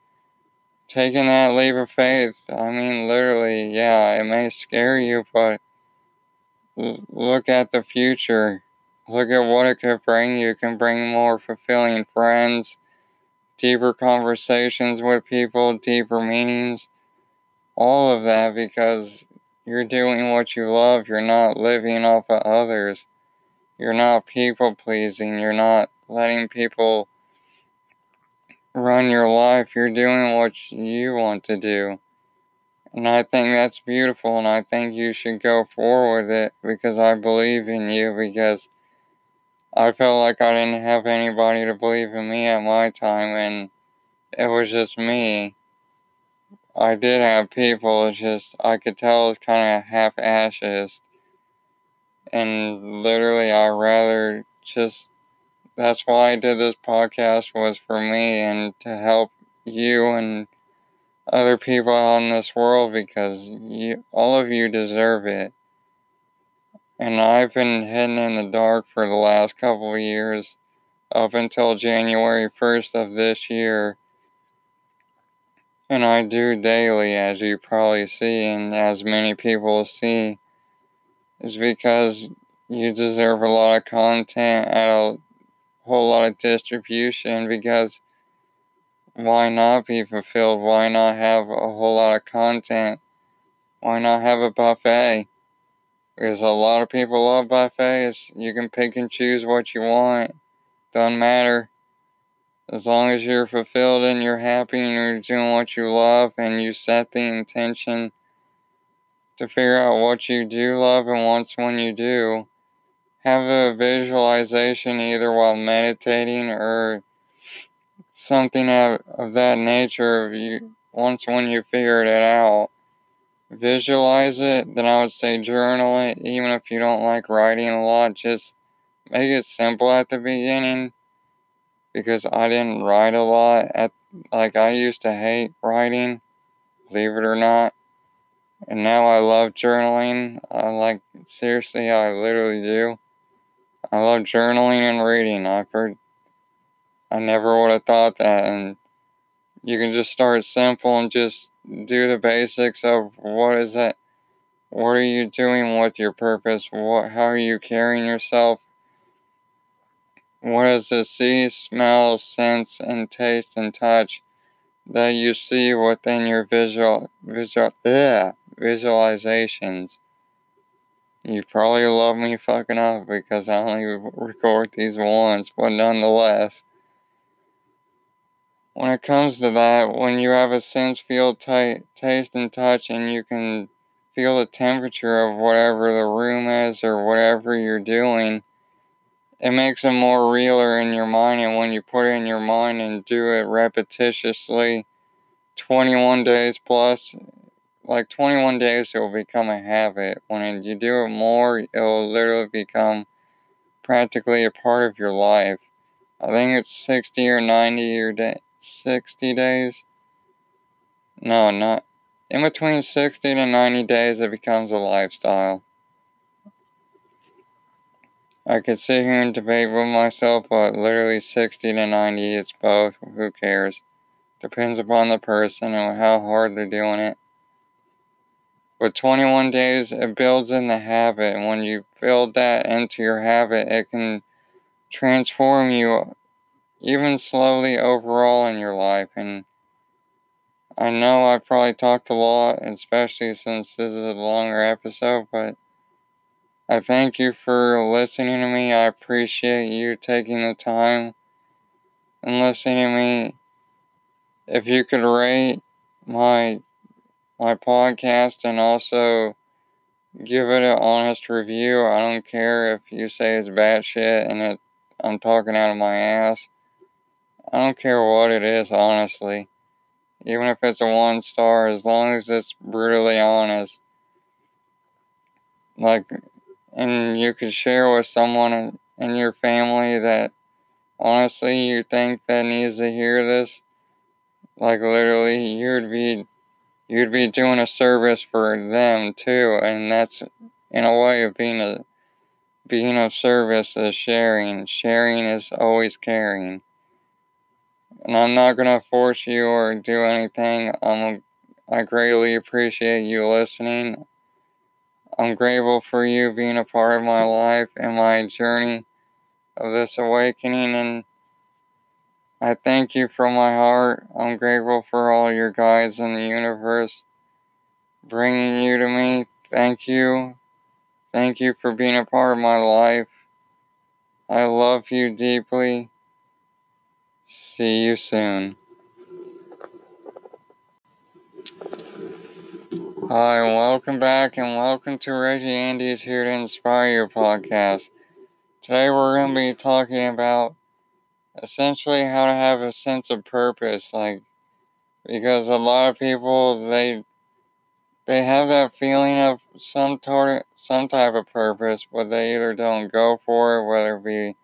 Speaker 1: Taking that leap of faith, I mean, literally, yeah, it may scare you, but look at the future Look at what it could bring you. It can bring more fulfilling friends, deeper conversations with people, deeper meanings, all of that because you're doing what you love. You're not living off of others. You're not people pleasing. You're not letting people run your life. You're doing what you want to do. And I think that's beautiful, and I think you should go forward with it because I believe in you because I felt like I didn't have anybody to believe in me at my time, and it was just me. I did have people, it's just, I could tell it's kind of half ashes. And literally, I rather just, that's why I did this podcast, was for me and to help you and other people in this world because you, all of you deserve it. And I've been hidden in the dark for the last couple of years, up until January 1st of this year. And I do daily, as you probably see, and as many people see, is because you deserve a lot of content at a whole lot of distribution because why not be fulfilled? Why not have a whole lot of content? Why not have a buffet? Because a lot of people love buffets. You can pick and choose what you want. Doesn't matter. As long as you're fulfilled and you're happy and you're doing what you love and you set the intention to figure out what you do love and once when you do, have a visualization either while meditating or something of, of that nature of you once when you figured it out visualize it, then I would say journal it. Even if you don't like writing a lot, just make it simple at the beginning. Because I didn't write a lot at like I used to hate writing, believe it or not. And now I love journaling. I like seriously, I literally do. I love journaling and reading. I've heard I never would have thought that and you can just start simple and just do the basics of what is it what are you doing with your purpose what how are you carrying yourself? What is the see smell sense and taste and touch that you see within your visual visual yeah visualizations? You probably love me fucking up because I only record these once, but nonetheless, when it comes to that, when you have a sense, feel, t- taste, and touch, and you can feel the temperature of whatever the room is or whatever you're doing, it makes it more realer in your mind. And when you put it in your mind and do it repetitiously, 21 days plus, like 21 days, it will become a habit. When you do it more, it will literally become practically a part of your life. I think it's 60 or 90 your day 60 days. No, not. In between 60 to 90 days, it becomes a lifestyle. I could sit here and debate with myself, but literally 60 to 90, it's both. Who cares? Depends upon the person and how hard they're doing it. But 21 days, it builds in the habit. And when you build that into your habit, it can transform you even slowly overall in your life. And I know I probably talked a lot, especially since this is a longer episode, but I thank you for listening to me. I appreciate you taking the time and listening to me. If you could rate my my podcast and also give it an honest review. I don't care if you say it's bad shit and it I'm talking out of my ass. I don't care what it is, honestly. Even if it's a one star, as long as it's brutally honest. Like, and you could share with someone in your family that honestly you think that needs to hear this. Like, literally, you'd be you'd be doing a service for them too, and that's in a way of being a being of service is sharing. Sharing is always caring. And I'm not gonna force you or do anything. I'm I greatly appreciate you listening. I'm grateful for you being a part of my life and my journey of this awakening and I thank you from my heart. I'm grateful for all your guides in the universe bringing you to me. Thank you. Thank you for being a part of my life. I love you deeply. See you soon. Hi, welcome back, and welcome to Reggie Andy's Here to Inspire You podcast. Today, we're going to be talking about essentially how to have a sense of purpose like because a lot of people they they have that feeling of some sort some type of purpose but they either don't go for it whether it be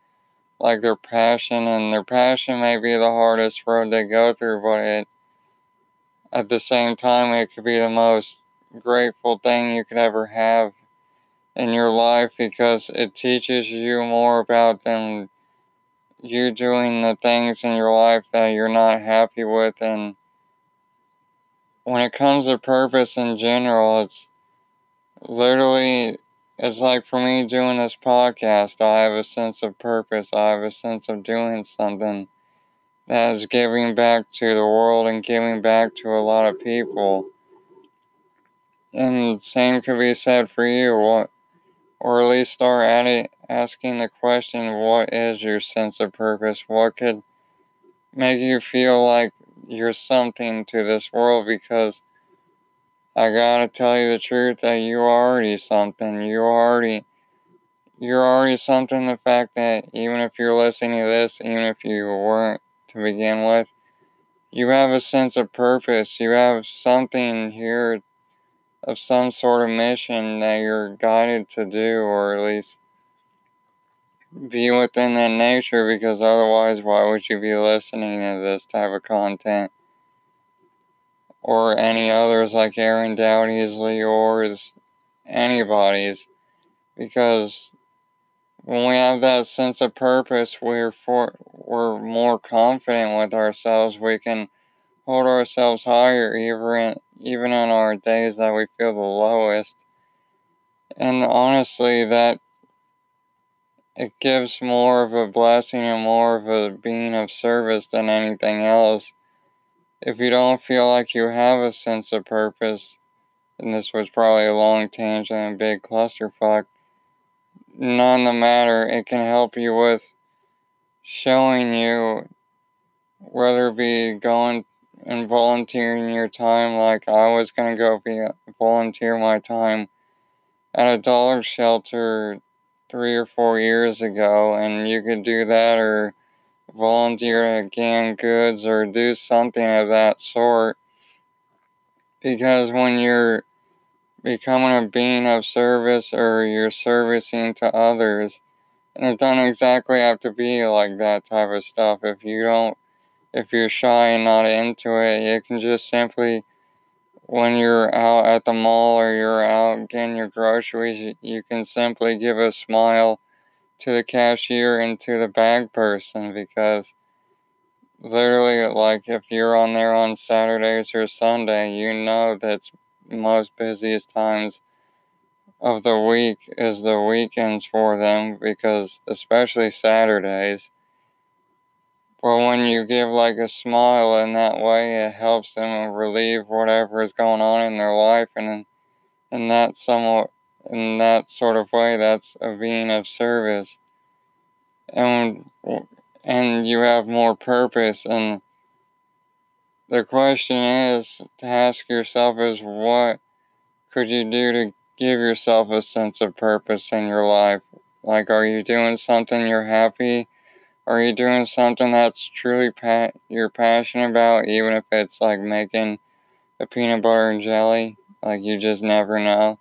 Speaker 1: like their passion and their passion may be the hardest road they go through but it at the same time it could be the most grateful thing you could ever have in your life because it teaches you more about them you doing the things in your life that you're not happy with and when it comes to purpose in general it's literally it's like for me doing this podcast i have a sense of purpose i have a sense of doing something that is giving back to the world and giving back to a lot of people and same could be said for you what or at least start at asking the question what is your sense of purpose? What could make you feel like you're something to this world? Because I gotta tell you the truth that you're already something. You're already you're already something the fact that even if you're listening to this, even if you weren't to begin with, you have a sense of purpose. You have something here of some sort of mission that you're guided to do, or at least be within that nature, because otherwise, why would you be listening to this type of content? Or any others like Aaron Doughty's, yours, anybody's. Because when we have that sense of purpose, we're for, we're more confident with ourselves. We can hold ourselves higher, even even on our days that we feel the lowest. And honestly, that it gives more of a blessing and more of a being of service than anything else. If you don't feel like you have a sense of purpose, and this was probably a long tangent and big clusterfuck, none the matter, it can help you with showing you whether it be going and volunteering your time like I was going to go be volunteer my time at a dollar shelter three or four years ago and you could do that or volunteer at Gan Goods or do something of that sort. Because when you're becoming a being of service or you're servicing to others and it doesn't exactly have to be like that type of stuff. If you don't if you're shy and not into it, you can just simply, when you're out at the mall or you're out getting your groceries, you can simply give a smile to the cashier and to the bag person because literally, like if you're on there on Saturdays or Sunday, you know that's most busiest times of the week is the weekends for them because especially Saturdays. But when you give like a smile in that way, it helps them relieve whatever is going on in their life, and in that somewhat in that sort of way, that's a being of service, and and you have more purpose. And the question is to ask yourself is what could you do to give yourself a sense of purpose in your life? Like, are you doing something you're happy? Are you doing something that's truly pa- you're passionate about, even if it's like making a peanut butter and jelly? Like, you just never know.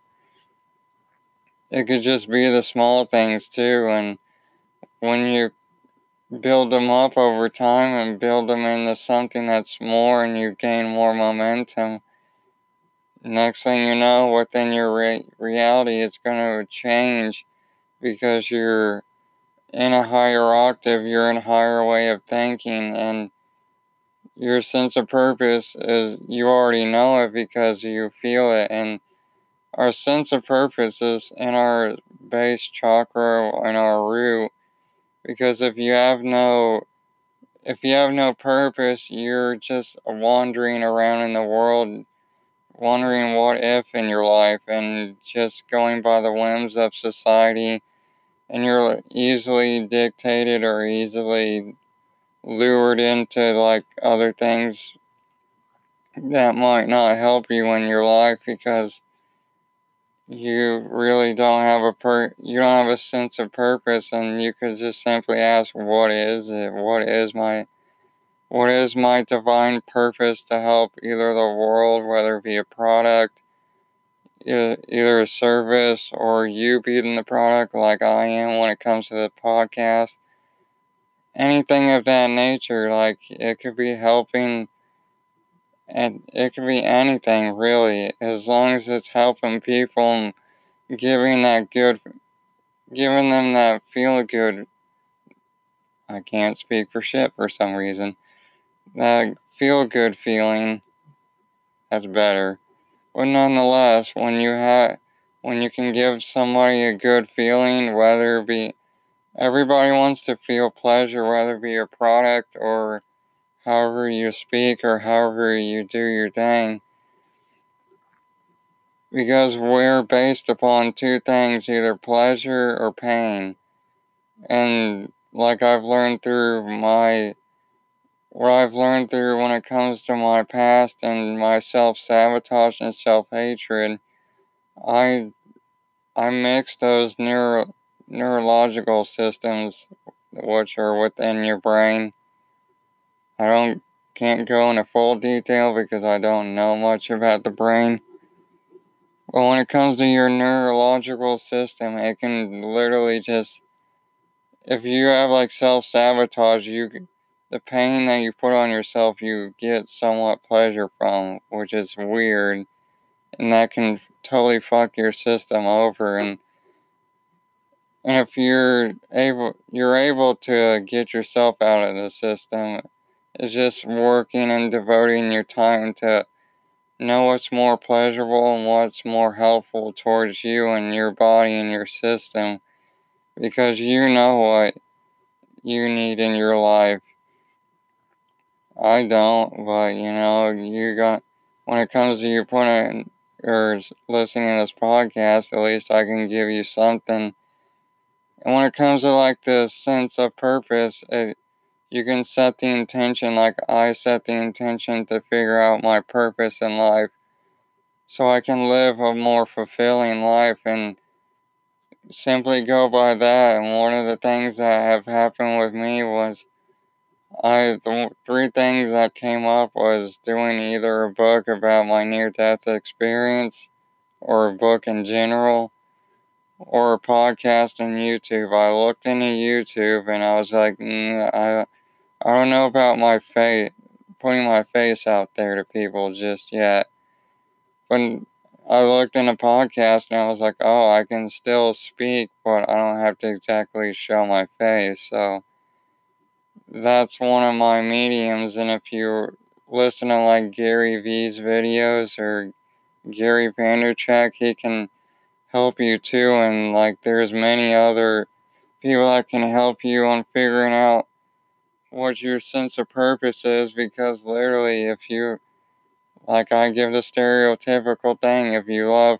Speaker 1: It could just be the small things too, and when you build them up over time and build them into something that's more and you gain more momentum, next thing you know, within your re- reality, it's going to change because you're in a higher octave, you're in a higher way of thinking, and your sense of purpose is you already know it because you feel it. And our sense of purpose is in our base chakra and our root. Because if you have no if you have no purpose, you're just wandering around in the world wondering what if in your life and just going by the whims of society and you're easily dictated or easily lured into like other things that might not help you in your life because you really don't have a per you don't have a sense of purpose and you could just simply ask what is it what is my what is my divine purpose to help either the world, whether it be a product, either a service, or you being the product like I am when it comes to the podcast? Anything of that nature, like it could be helping, and it could be anything really, as long as it's helping people and giving that good, giving them that feel good. I can't speak for shit for some reason that feel good feeling that's better. But nonetheless, when you have when you can give somebody a good feeling, whether it be everybody wants to feel pleasure, whether it be a product or however you speak or however you do your thing. Because we're based upon two things, either pleasure or pain. And like I've learned through my what I've learned through when it comes to my past and my self sabotage and self hatred, I I mix those neuro, neurological systems which are within your brain. I don't can't go into full detail because I don't know much about the brain. But when it comes to your neurological system, it can literally just if you have like self sabotage, you the pain that you put on yourself, you get somewhat pleasure from, which is weird. And that can totally fuck your system over. And and if you're able, you're able to get yourself out of the system. It's just working and devoting your time to know what's more pleasurable and what's more helpful towards you and your body and your system because you know what you need in your life I don't, but you know, you got when it comes to you putting or listening to this podcast, at least I can give you something. And when it comes to like the sense of purpose, it, you can set the intention, like I set the intention to figure out my purpose in life so I can live a more fulfilling life and simply go by that. And one of the things that have happened with me was I the three things that came up was doing either a book about my near death experience or a book in general or a podcast on YouTube. I looked into YouTube and I was like, mm, I I don't know about my face putting my face out there to people just yet. But I looked in a podcast and I was like, oh, I can still speak, but I don't have to exactly show my face. So that's one of my mediums. And if you listen to like Gary Vee's videos or Gary Vaynerchuk, he can help you too. And like there's many other people that can help you on figuring out what your sense of purpose is because literally if you like I give the stereotypical thing if you love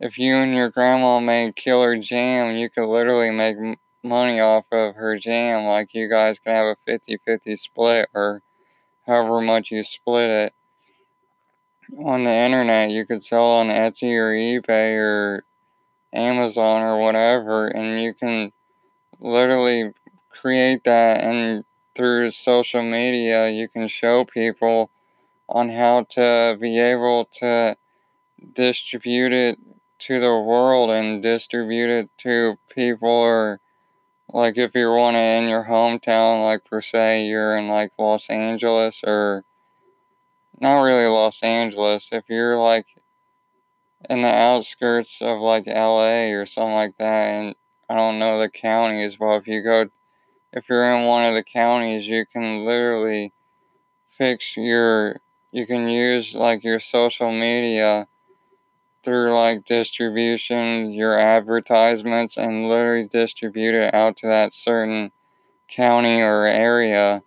Speaker 1: if you and your grandma made killer jam you could literally make money off of her jam. Like you guys can have a 50-50 split or however much you split it on the internet. You could sell on Etsy or eBay or Amazon or whatever and you can literally create that and through social media, you can show people on how to be able to distribute it to the world and distribute it to people or like if you want to in your hometown like per se you're in like los angeles or not really los angeles if you're like in the outskirts of like la or something like that and i don't know the counties but if you go if you're in one of the counties, you can literally fix your, you can use like your social media through like distribution, your advertisements, and literally distribute it out to that certain county or area.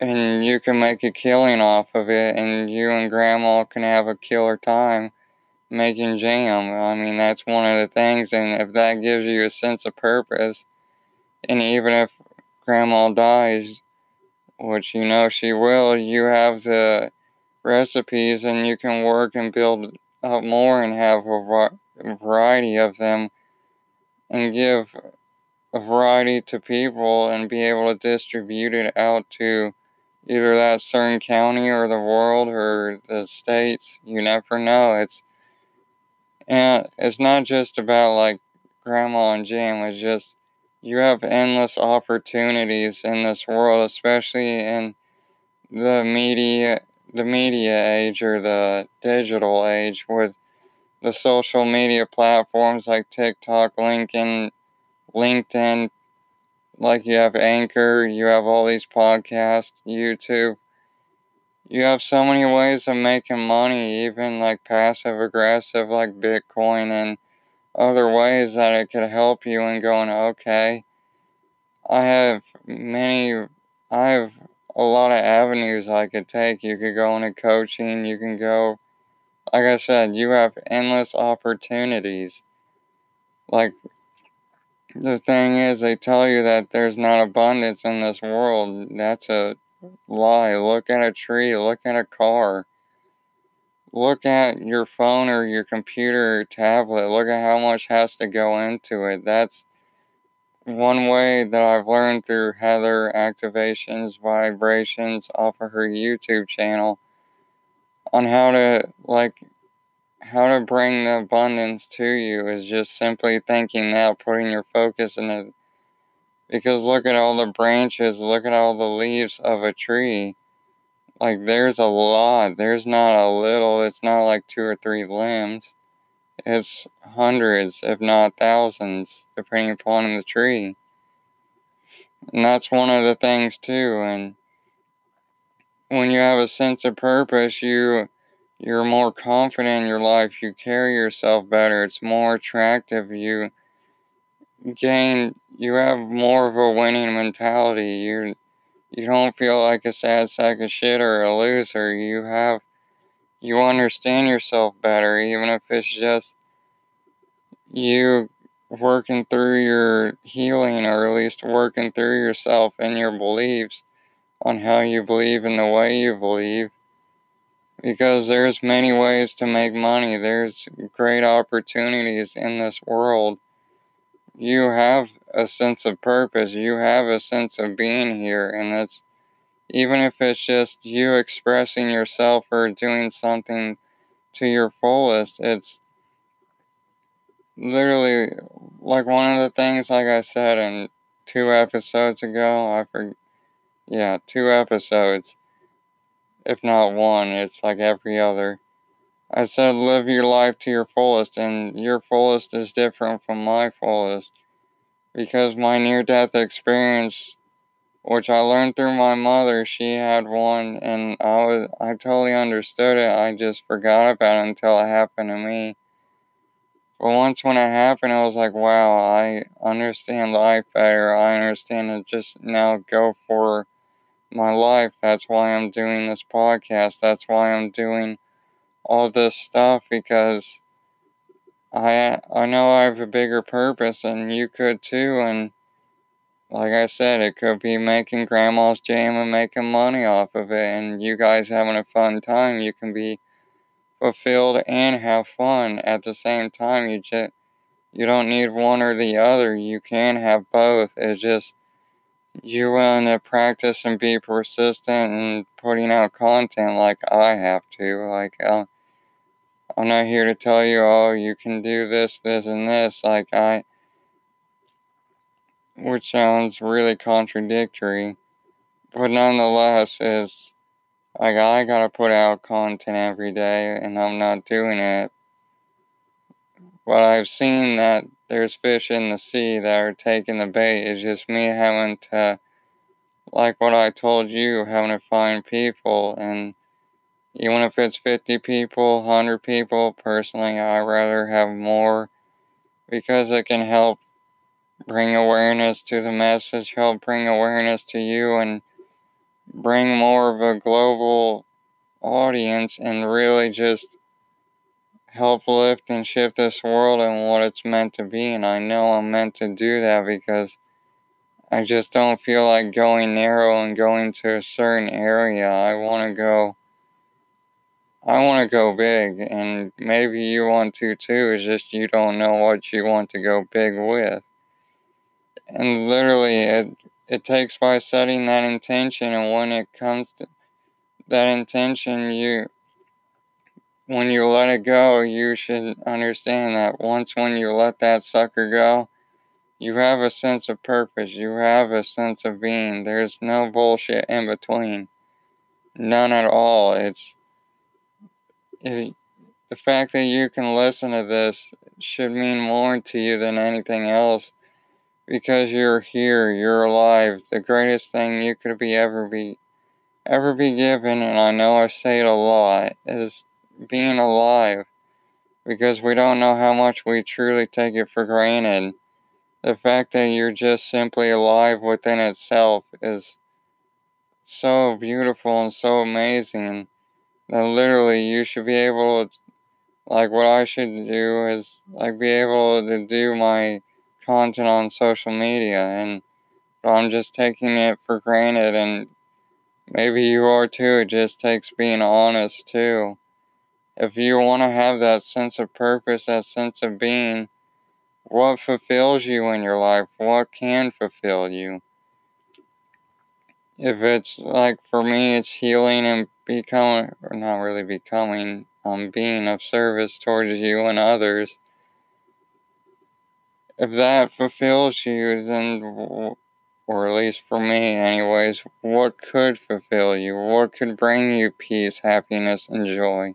Speaker 1: And you can make a killing off of it, and you and grandma can have a killer time making jam. I mean, that's one of the things, and if that gives you a sense of purpose, and even if grandma dies, which you know she will, you have the recipes and you can work and build up more and have a variety of them and give a variety to people and be able to distribute it out to either that certain county or the world or the states. You never know. It's and it's not just about like grandma and jam. It's just you have endless opportunities in this world, especially in the media the media age or the digital age with the social media platforms like TikTok, LinkedIn, LinkedIn, like you have Anchor, you have all these podcasts, YouTube. You have so many ways of making money, even like passive aggressive, like Bitcoin and other ways that it could help you in going, okay, I have many, I have a lot of avenues I could take. You could go into coaching, you can go, like I said, you have endless opportunities. Like, the thing is, they tell you that there's not abundance in this world. That's a lie. Look at a tree, look at a car look at your phone or your computer or tablet. Look at how much has to go into it. That's one way that I've learned through Heather activations, vibrations off of her YouTube channel on how to like how to bring the abundance to you is just simply thinking that, putting your focus in it. Because look at all the branches, look at all the leaves of a tree like there's a lot. There's not a little. It's not like two or three limbs. It's hundreds, if not thousands, depending upon the tree. And that's one of the things too. And when you have a sense of purpose, you you're more confident in your life. You carry yourself better. It's more attractive. You gain. You have more of a winning mentality. You you don't feel like a sad sack of shit or a loser. You have, you understand yourself better, even if it's just you working through your healing or at least working through yourself and your beliefs on how you believe and the way you believe. Because there's many ways to make money. There's great opportunities in this world. You have a sense of purpose. You have a sense of being here. And it's even if it's just you expressing yourself or doing something to your fullest, it's literally like one of the things, like I said in two episodes ago. I forget. Yeah, two episodes. If not one, it's like every other. I said, live your life to your fullest, and your fullest is different from my fullest. Because my near death experience which I learned through my mother. She had one, and I was I totally understood it. I just forgot about it until it happened to me. But once when it happened, I was like, wow, I understand life better. I understand to just now go for my life. That's why I'm doing this podcast. That's why I'm doing all this stuff because I I know I have a bigger purpose and you could too and like I said, it could be making grandma's jam and making money off of it, and you guys having a fun time. You can be fulfilled and have fun at the same time. You just you don't need one or the other. You can have both. It's just you willing to practice and be persistent and putting out content like I have to. Like uh, I'm not here to tell you, oh, you can do this, this, and this. Like I which sounds really contradictory, but nonetheless is like I gotta put out content every day and I'm not doing it. But I've seen that there's fish in the sea that are taking the bait. It's just me having to, like what I told you, having to find people. And even if it's 50 people, 100 people, personally, I'd rather have more because it can help bring awareness to the message, help bring awareness to you, and bring more of a global audience and really just help lift and shift this world and what it's meant to be. And I know I'm meant to do that because I just don't feel like going narrow and going to a certain area. I want to go. I want to go big, and maybe you want to too. It's just you don't know what you want to go big with and literally it it takes by setting that intention and when it comes to that intention you when you let it go you should understand that once when you let that sucker go you have a sense of purpose you have a sense of being there's no bullshit in between none at all it's it, the fact that you can listen to this should mean more to you than anything else because you're here, you're alive. The greatest thing you could be ever be ever be given, and I know I say it a lot, is being alive. Because we don't know how much we truly take it for granted. The fact that you're just simply alive within itself is so beautiful and so amazing that literally you should be able to like what I should do is like be able to do my content on social media and I'm just taking it for granted and maybe you are too. It just takes being honest too. If you want to have that sense of purpose, that sense of being, what fulfills you in your life? What can fulfill you? If it's like for me, it's healing and becoming, or not really becoming, um, being of service towards you and others if that fulfills you, then, or at least for me, anyways, what could fulfill you? What could bring you peace, happiness, and joy?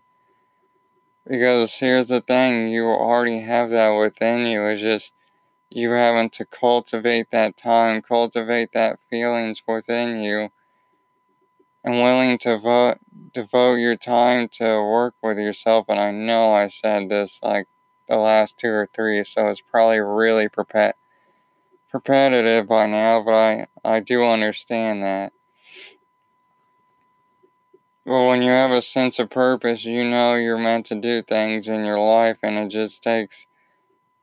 Speaker 1: Because here's the thing you already have that within you. It's just you having to cultivate that time, cultivate that feelings within you, and willing to vote, devote your time to work with yourself. And I know I said this like the last two or three, so it's probably really perpet repetitive by now, but I, I do understand that. But when you have a sense of purpose, you know you're meant to do things in your life, and it just takes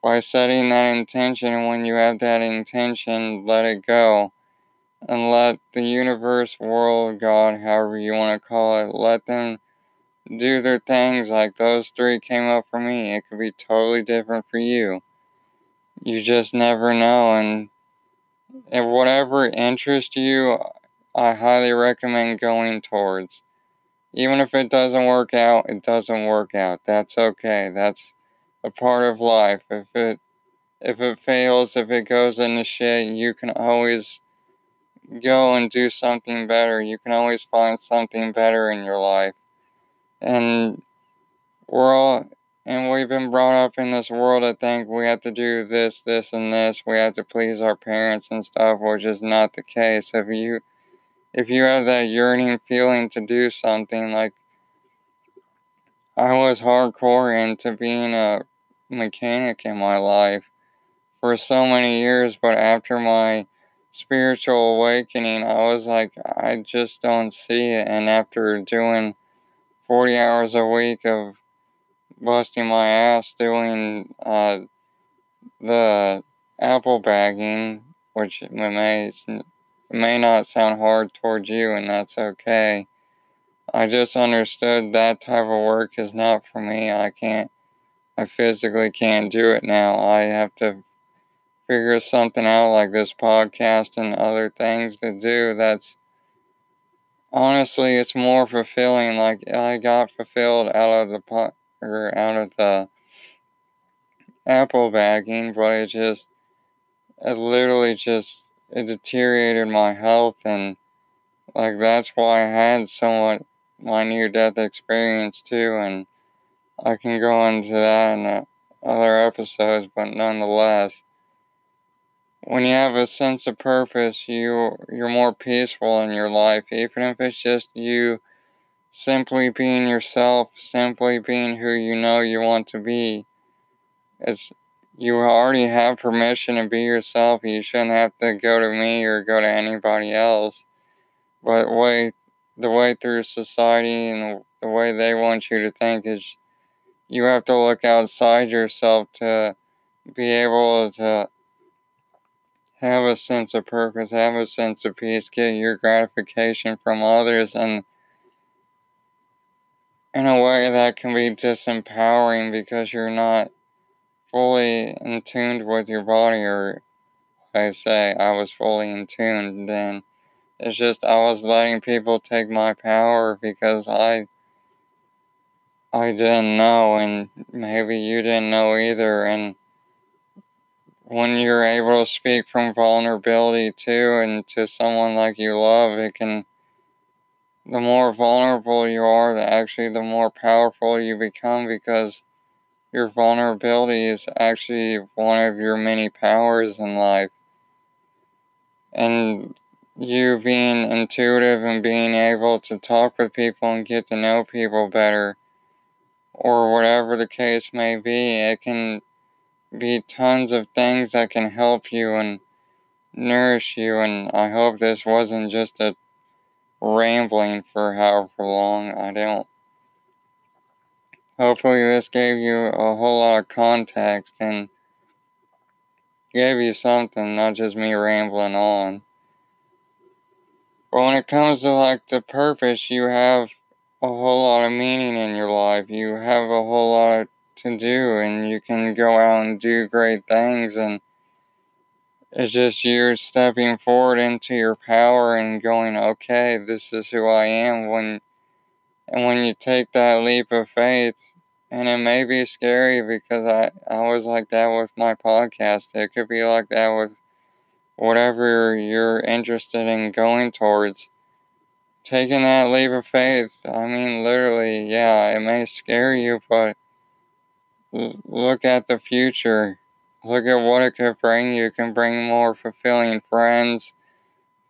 Speaker 1: by setting that intention. And when you have that intention, let it go. And let the universe, world, God, however you want to call it, let them do their things like those three came up for me. It could be totally different for you. You just never know. And, and whatever interests you, I highly recommend going towards. Even if it doesn't work out, it doesn't work out. That's okay. That's a part of life. If it if it fails, if it goes into shit, you can always go and do something better. You can always find something better in your life and we're all And we've been brought up in this world to think we have to do this, this, and this. We have to please our parents and stuff, which is not the case. If you if you have that yearning feeling to do something like I was hardcore into being a mechanic in my life for so many years, but after my spiritual awakening, I was like, I just don't see it. And after doing 40 hours a week of busting my ass doing uh, the apple bagging, which may may not sound hard towards you, and that's okay. I just understood that type of work is not for me. I can't, I physically can't do it now. I have to figure something out like this podcast and other things to do that's honestly it's more fulfilling like i got fulfilled out of the pot or out of the apple bagging but it just it literally just it deteriorated my health and like that's why I had somewhat my near death experience too and I can go into that in uh, other episodes but nonetheless when you have a sense of purpose you you're more peaceful in your life even if it's just you simply being yourself simply being who you know you want to be it's you already have permission to be yourself. You shouldn't have to go to me or go to anybody else. But way the way through society and the way they want you to think is you have to look outside yourself to be able to have a sense of purpose, have a sense of peace, get your gratification from others and in a way that can be disempowering because you're not fully in tuned with your body, or I say I was fully in tune, then it's just I was letting people take my power because I I didn't know, and maybe you didn't know either. And when you're able to speak from vulnerability too, and to someone like you love, it can. The more vulnerable you are, the actually the more powerful you become because your vulnerability is actually one of your many powers in life. And you being intuitive and being able to talk with people and get to know people better, or whatever the case may be, it can be tons of things that can help you and nourish you. And I hope this wasn't just a rambling for however long. I don't Hopefully, this gave you a whole lot of context and gave you something, not just me rambling on. But when it comes to like the purpose, you have a whole lot of meaning in your life. You have a whole lot to do, and you can go out and do great things. And it's just you stepping forward into your power and going, okay, this is who I am. When and when you take that leap of faith, and it may be scary because I, I was like that with my podcast. It could be like that with whatever you're interested in going towards. Taking that leap of faith, I mean, literally, yeah, it may scare you, but look at the future. Look at what it could bring you. It can bring more fulfilling friends,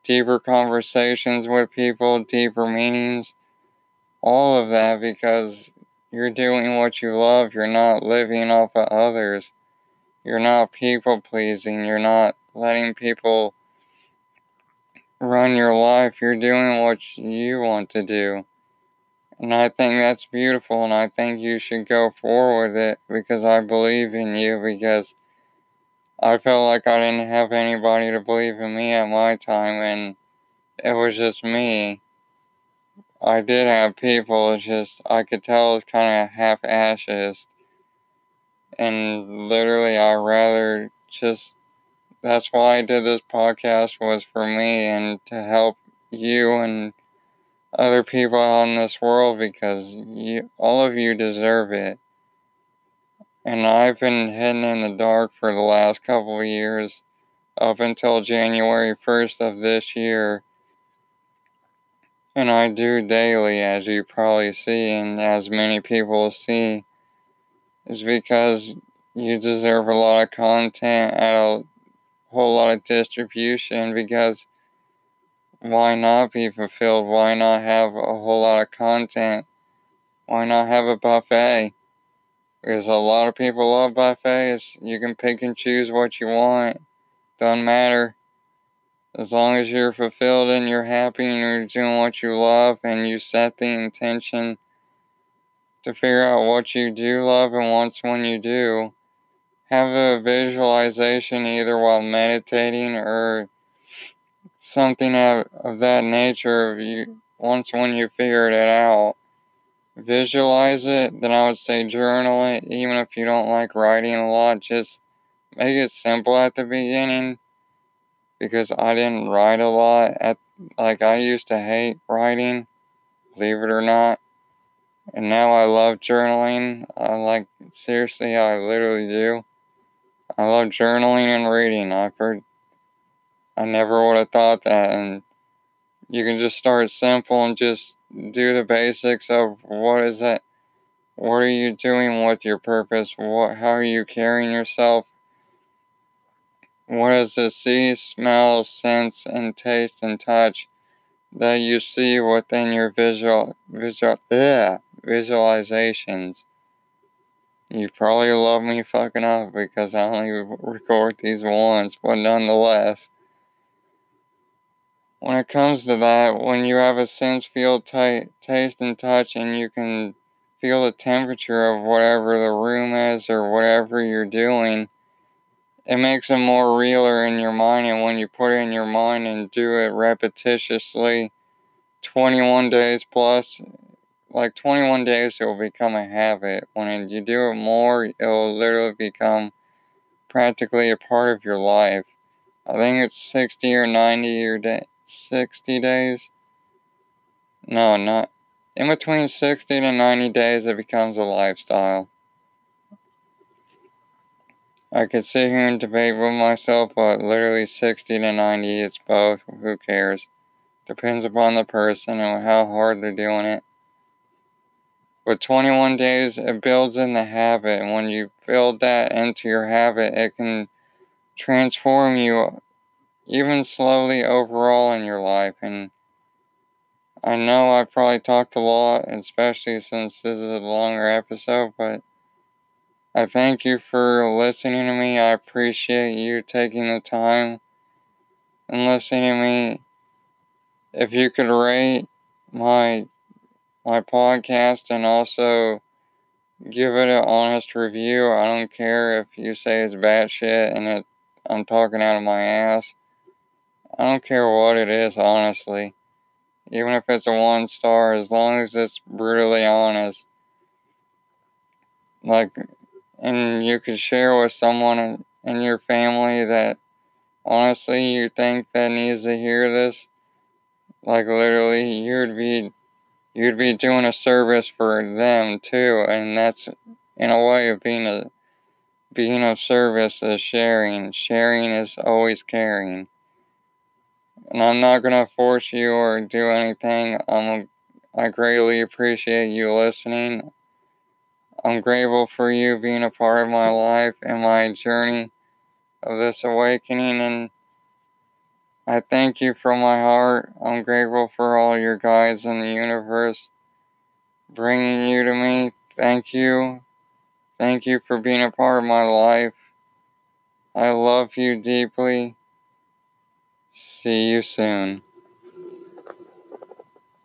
Speaker 1: deeper conversations with people, deeper meanings all of that because you're doing what you love. You're not living off of others. You're not people pleasing. You're not letting people run your life. You're doing what you want to do. And I think that's beautiful, and I think you should go forward with it because I believe in you. Because I felt like I didn't have anybody to believe in me at my time, and it was just me. I did have people, it's just, I could tell it's kind of half ashes. And literally, I rather just, that's why I did this podcast was for me and to help you and other people out in this world because you, all of you deserve it. And I've been hidden in the dark for the last couple of years up until January 1st of this year and I do daily, as you probably see, and as many people see. is because you deserve a lot of content at a whole lot of distribution because why not be fulfilled? Why not have a whole lot of content? Why not have a buffet? Because a lot of people love buffets. You can pick and choose what you want. Doesn't matter. As long as you're fulfilled and you're happy and you're doing what you love and you set the intention to figure out what you do love and once when you do, have a visualization either while meditating or something of, of that nature. You once when you figured it out, visualize it. Then I would say journal it. Even if you don't like writing a lot, just make it simple at the beginning. Because I didn't write a lot at like I used to hate writing, believe it or not. And now I love journaling. I like seriously, I literally do. I love journaling and reading. I've heard I never would have thought that. And you can just start simple and just do the basics of what is it? What are you doing with your purpose? What, how are you carrying yourself? What is the see, smell, sense, and taste and touch that you see within your visual, visual, ugh, visualizations? You probably love me fucking up because I only record these once, but nonetheless when it comes to that, when you have a sense, feel, t- taste, and touch, and you can feel the temperature of whatever the room is or whatever you're doing, it makes it more realer in your mind. And when you put it in your mind and do it repetitiously, 21 days plus, like 21 days, it will become a habit. When you do it more, it will literally become practically a part of your life. I think it's 60 or 90 your day 60 days. No, not. In between 60 to 90 days, it becomes a lifestyle. I could sit here and debate with myself, but literally 60 to 90, it's both. Who cares? Depends upon the person and how hard they're doing it. But 21 days, it builds in the habit. And when you build that into your habit, it can transform you even slowly overall in your life. And I know I probably talked a lot, especially since this is a longer episode, but I thank you for listening to me. I appreciate you taking the time and listening to me. If you could rate my my podcast and also give it an honest review. I don't care if you say it's bad shit and it I'm talking out of my ass. I don't care what it is, honestly. Even if it's a one star, as long as it's brutally honest. Like, and you could share with someone in your family that honestly you think that needs to hear this. Like, literally, you'd be. You'd be doing a service for them too, and that's in a way of being a being of service is sharing. Sharing is always caring and I'm not gonna force you or do anything. I'm I greatly appreciate you listening. I'm grateful for you being a part of my life and my journey of this awakening and I thank you from my heart. I'm grateful for all your guides in the universe bringing you to me. Thank you. Thank you for being a part of my life. I love you deeply. See you soon.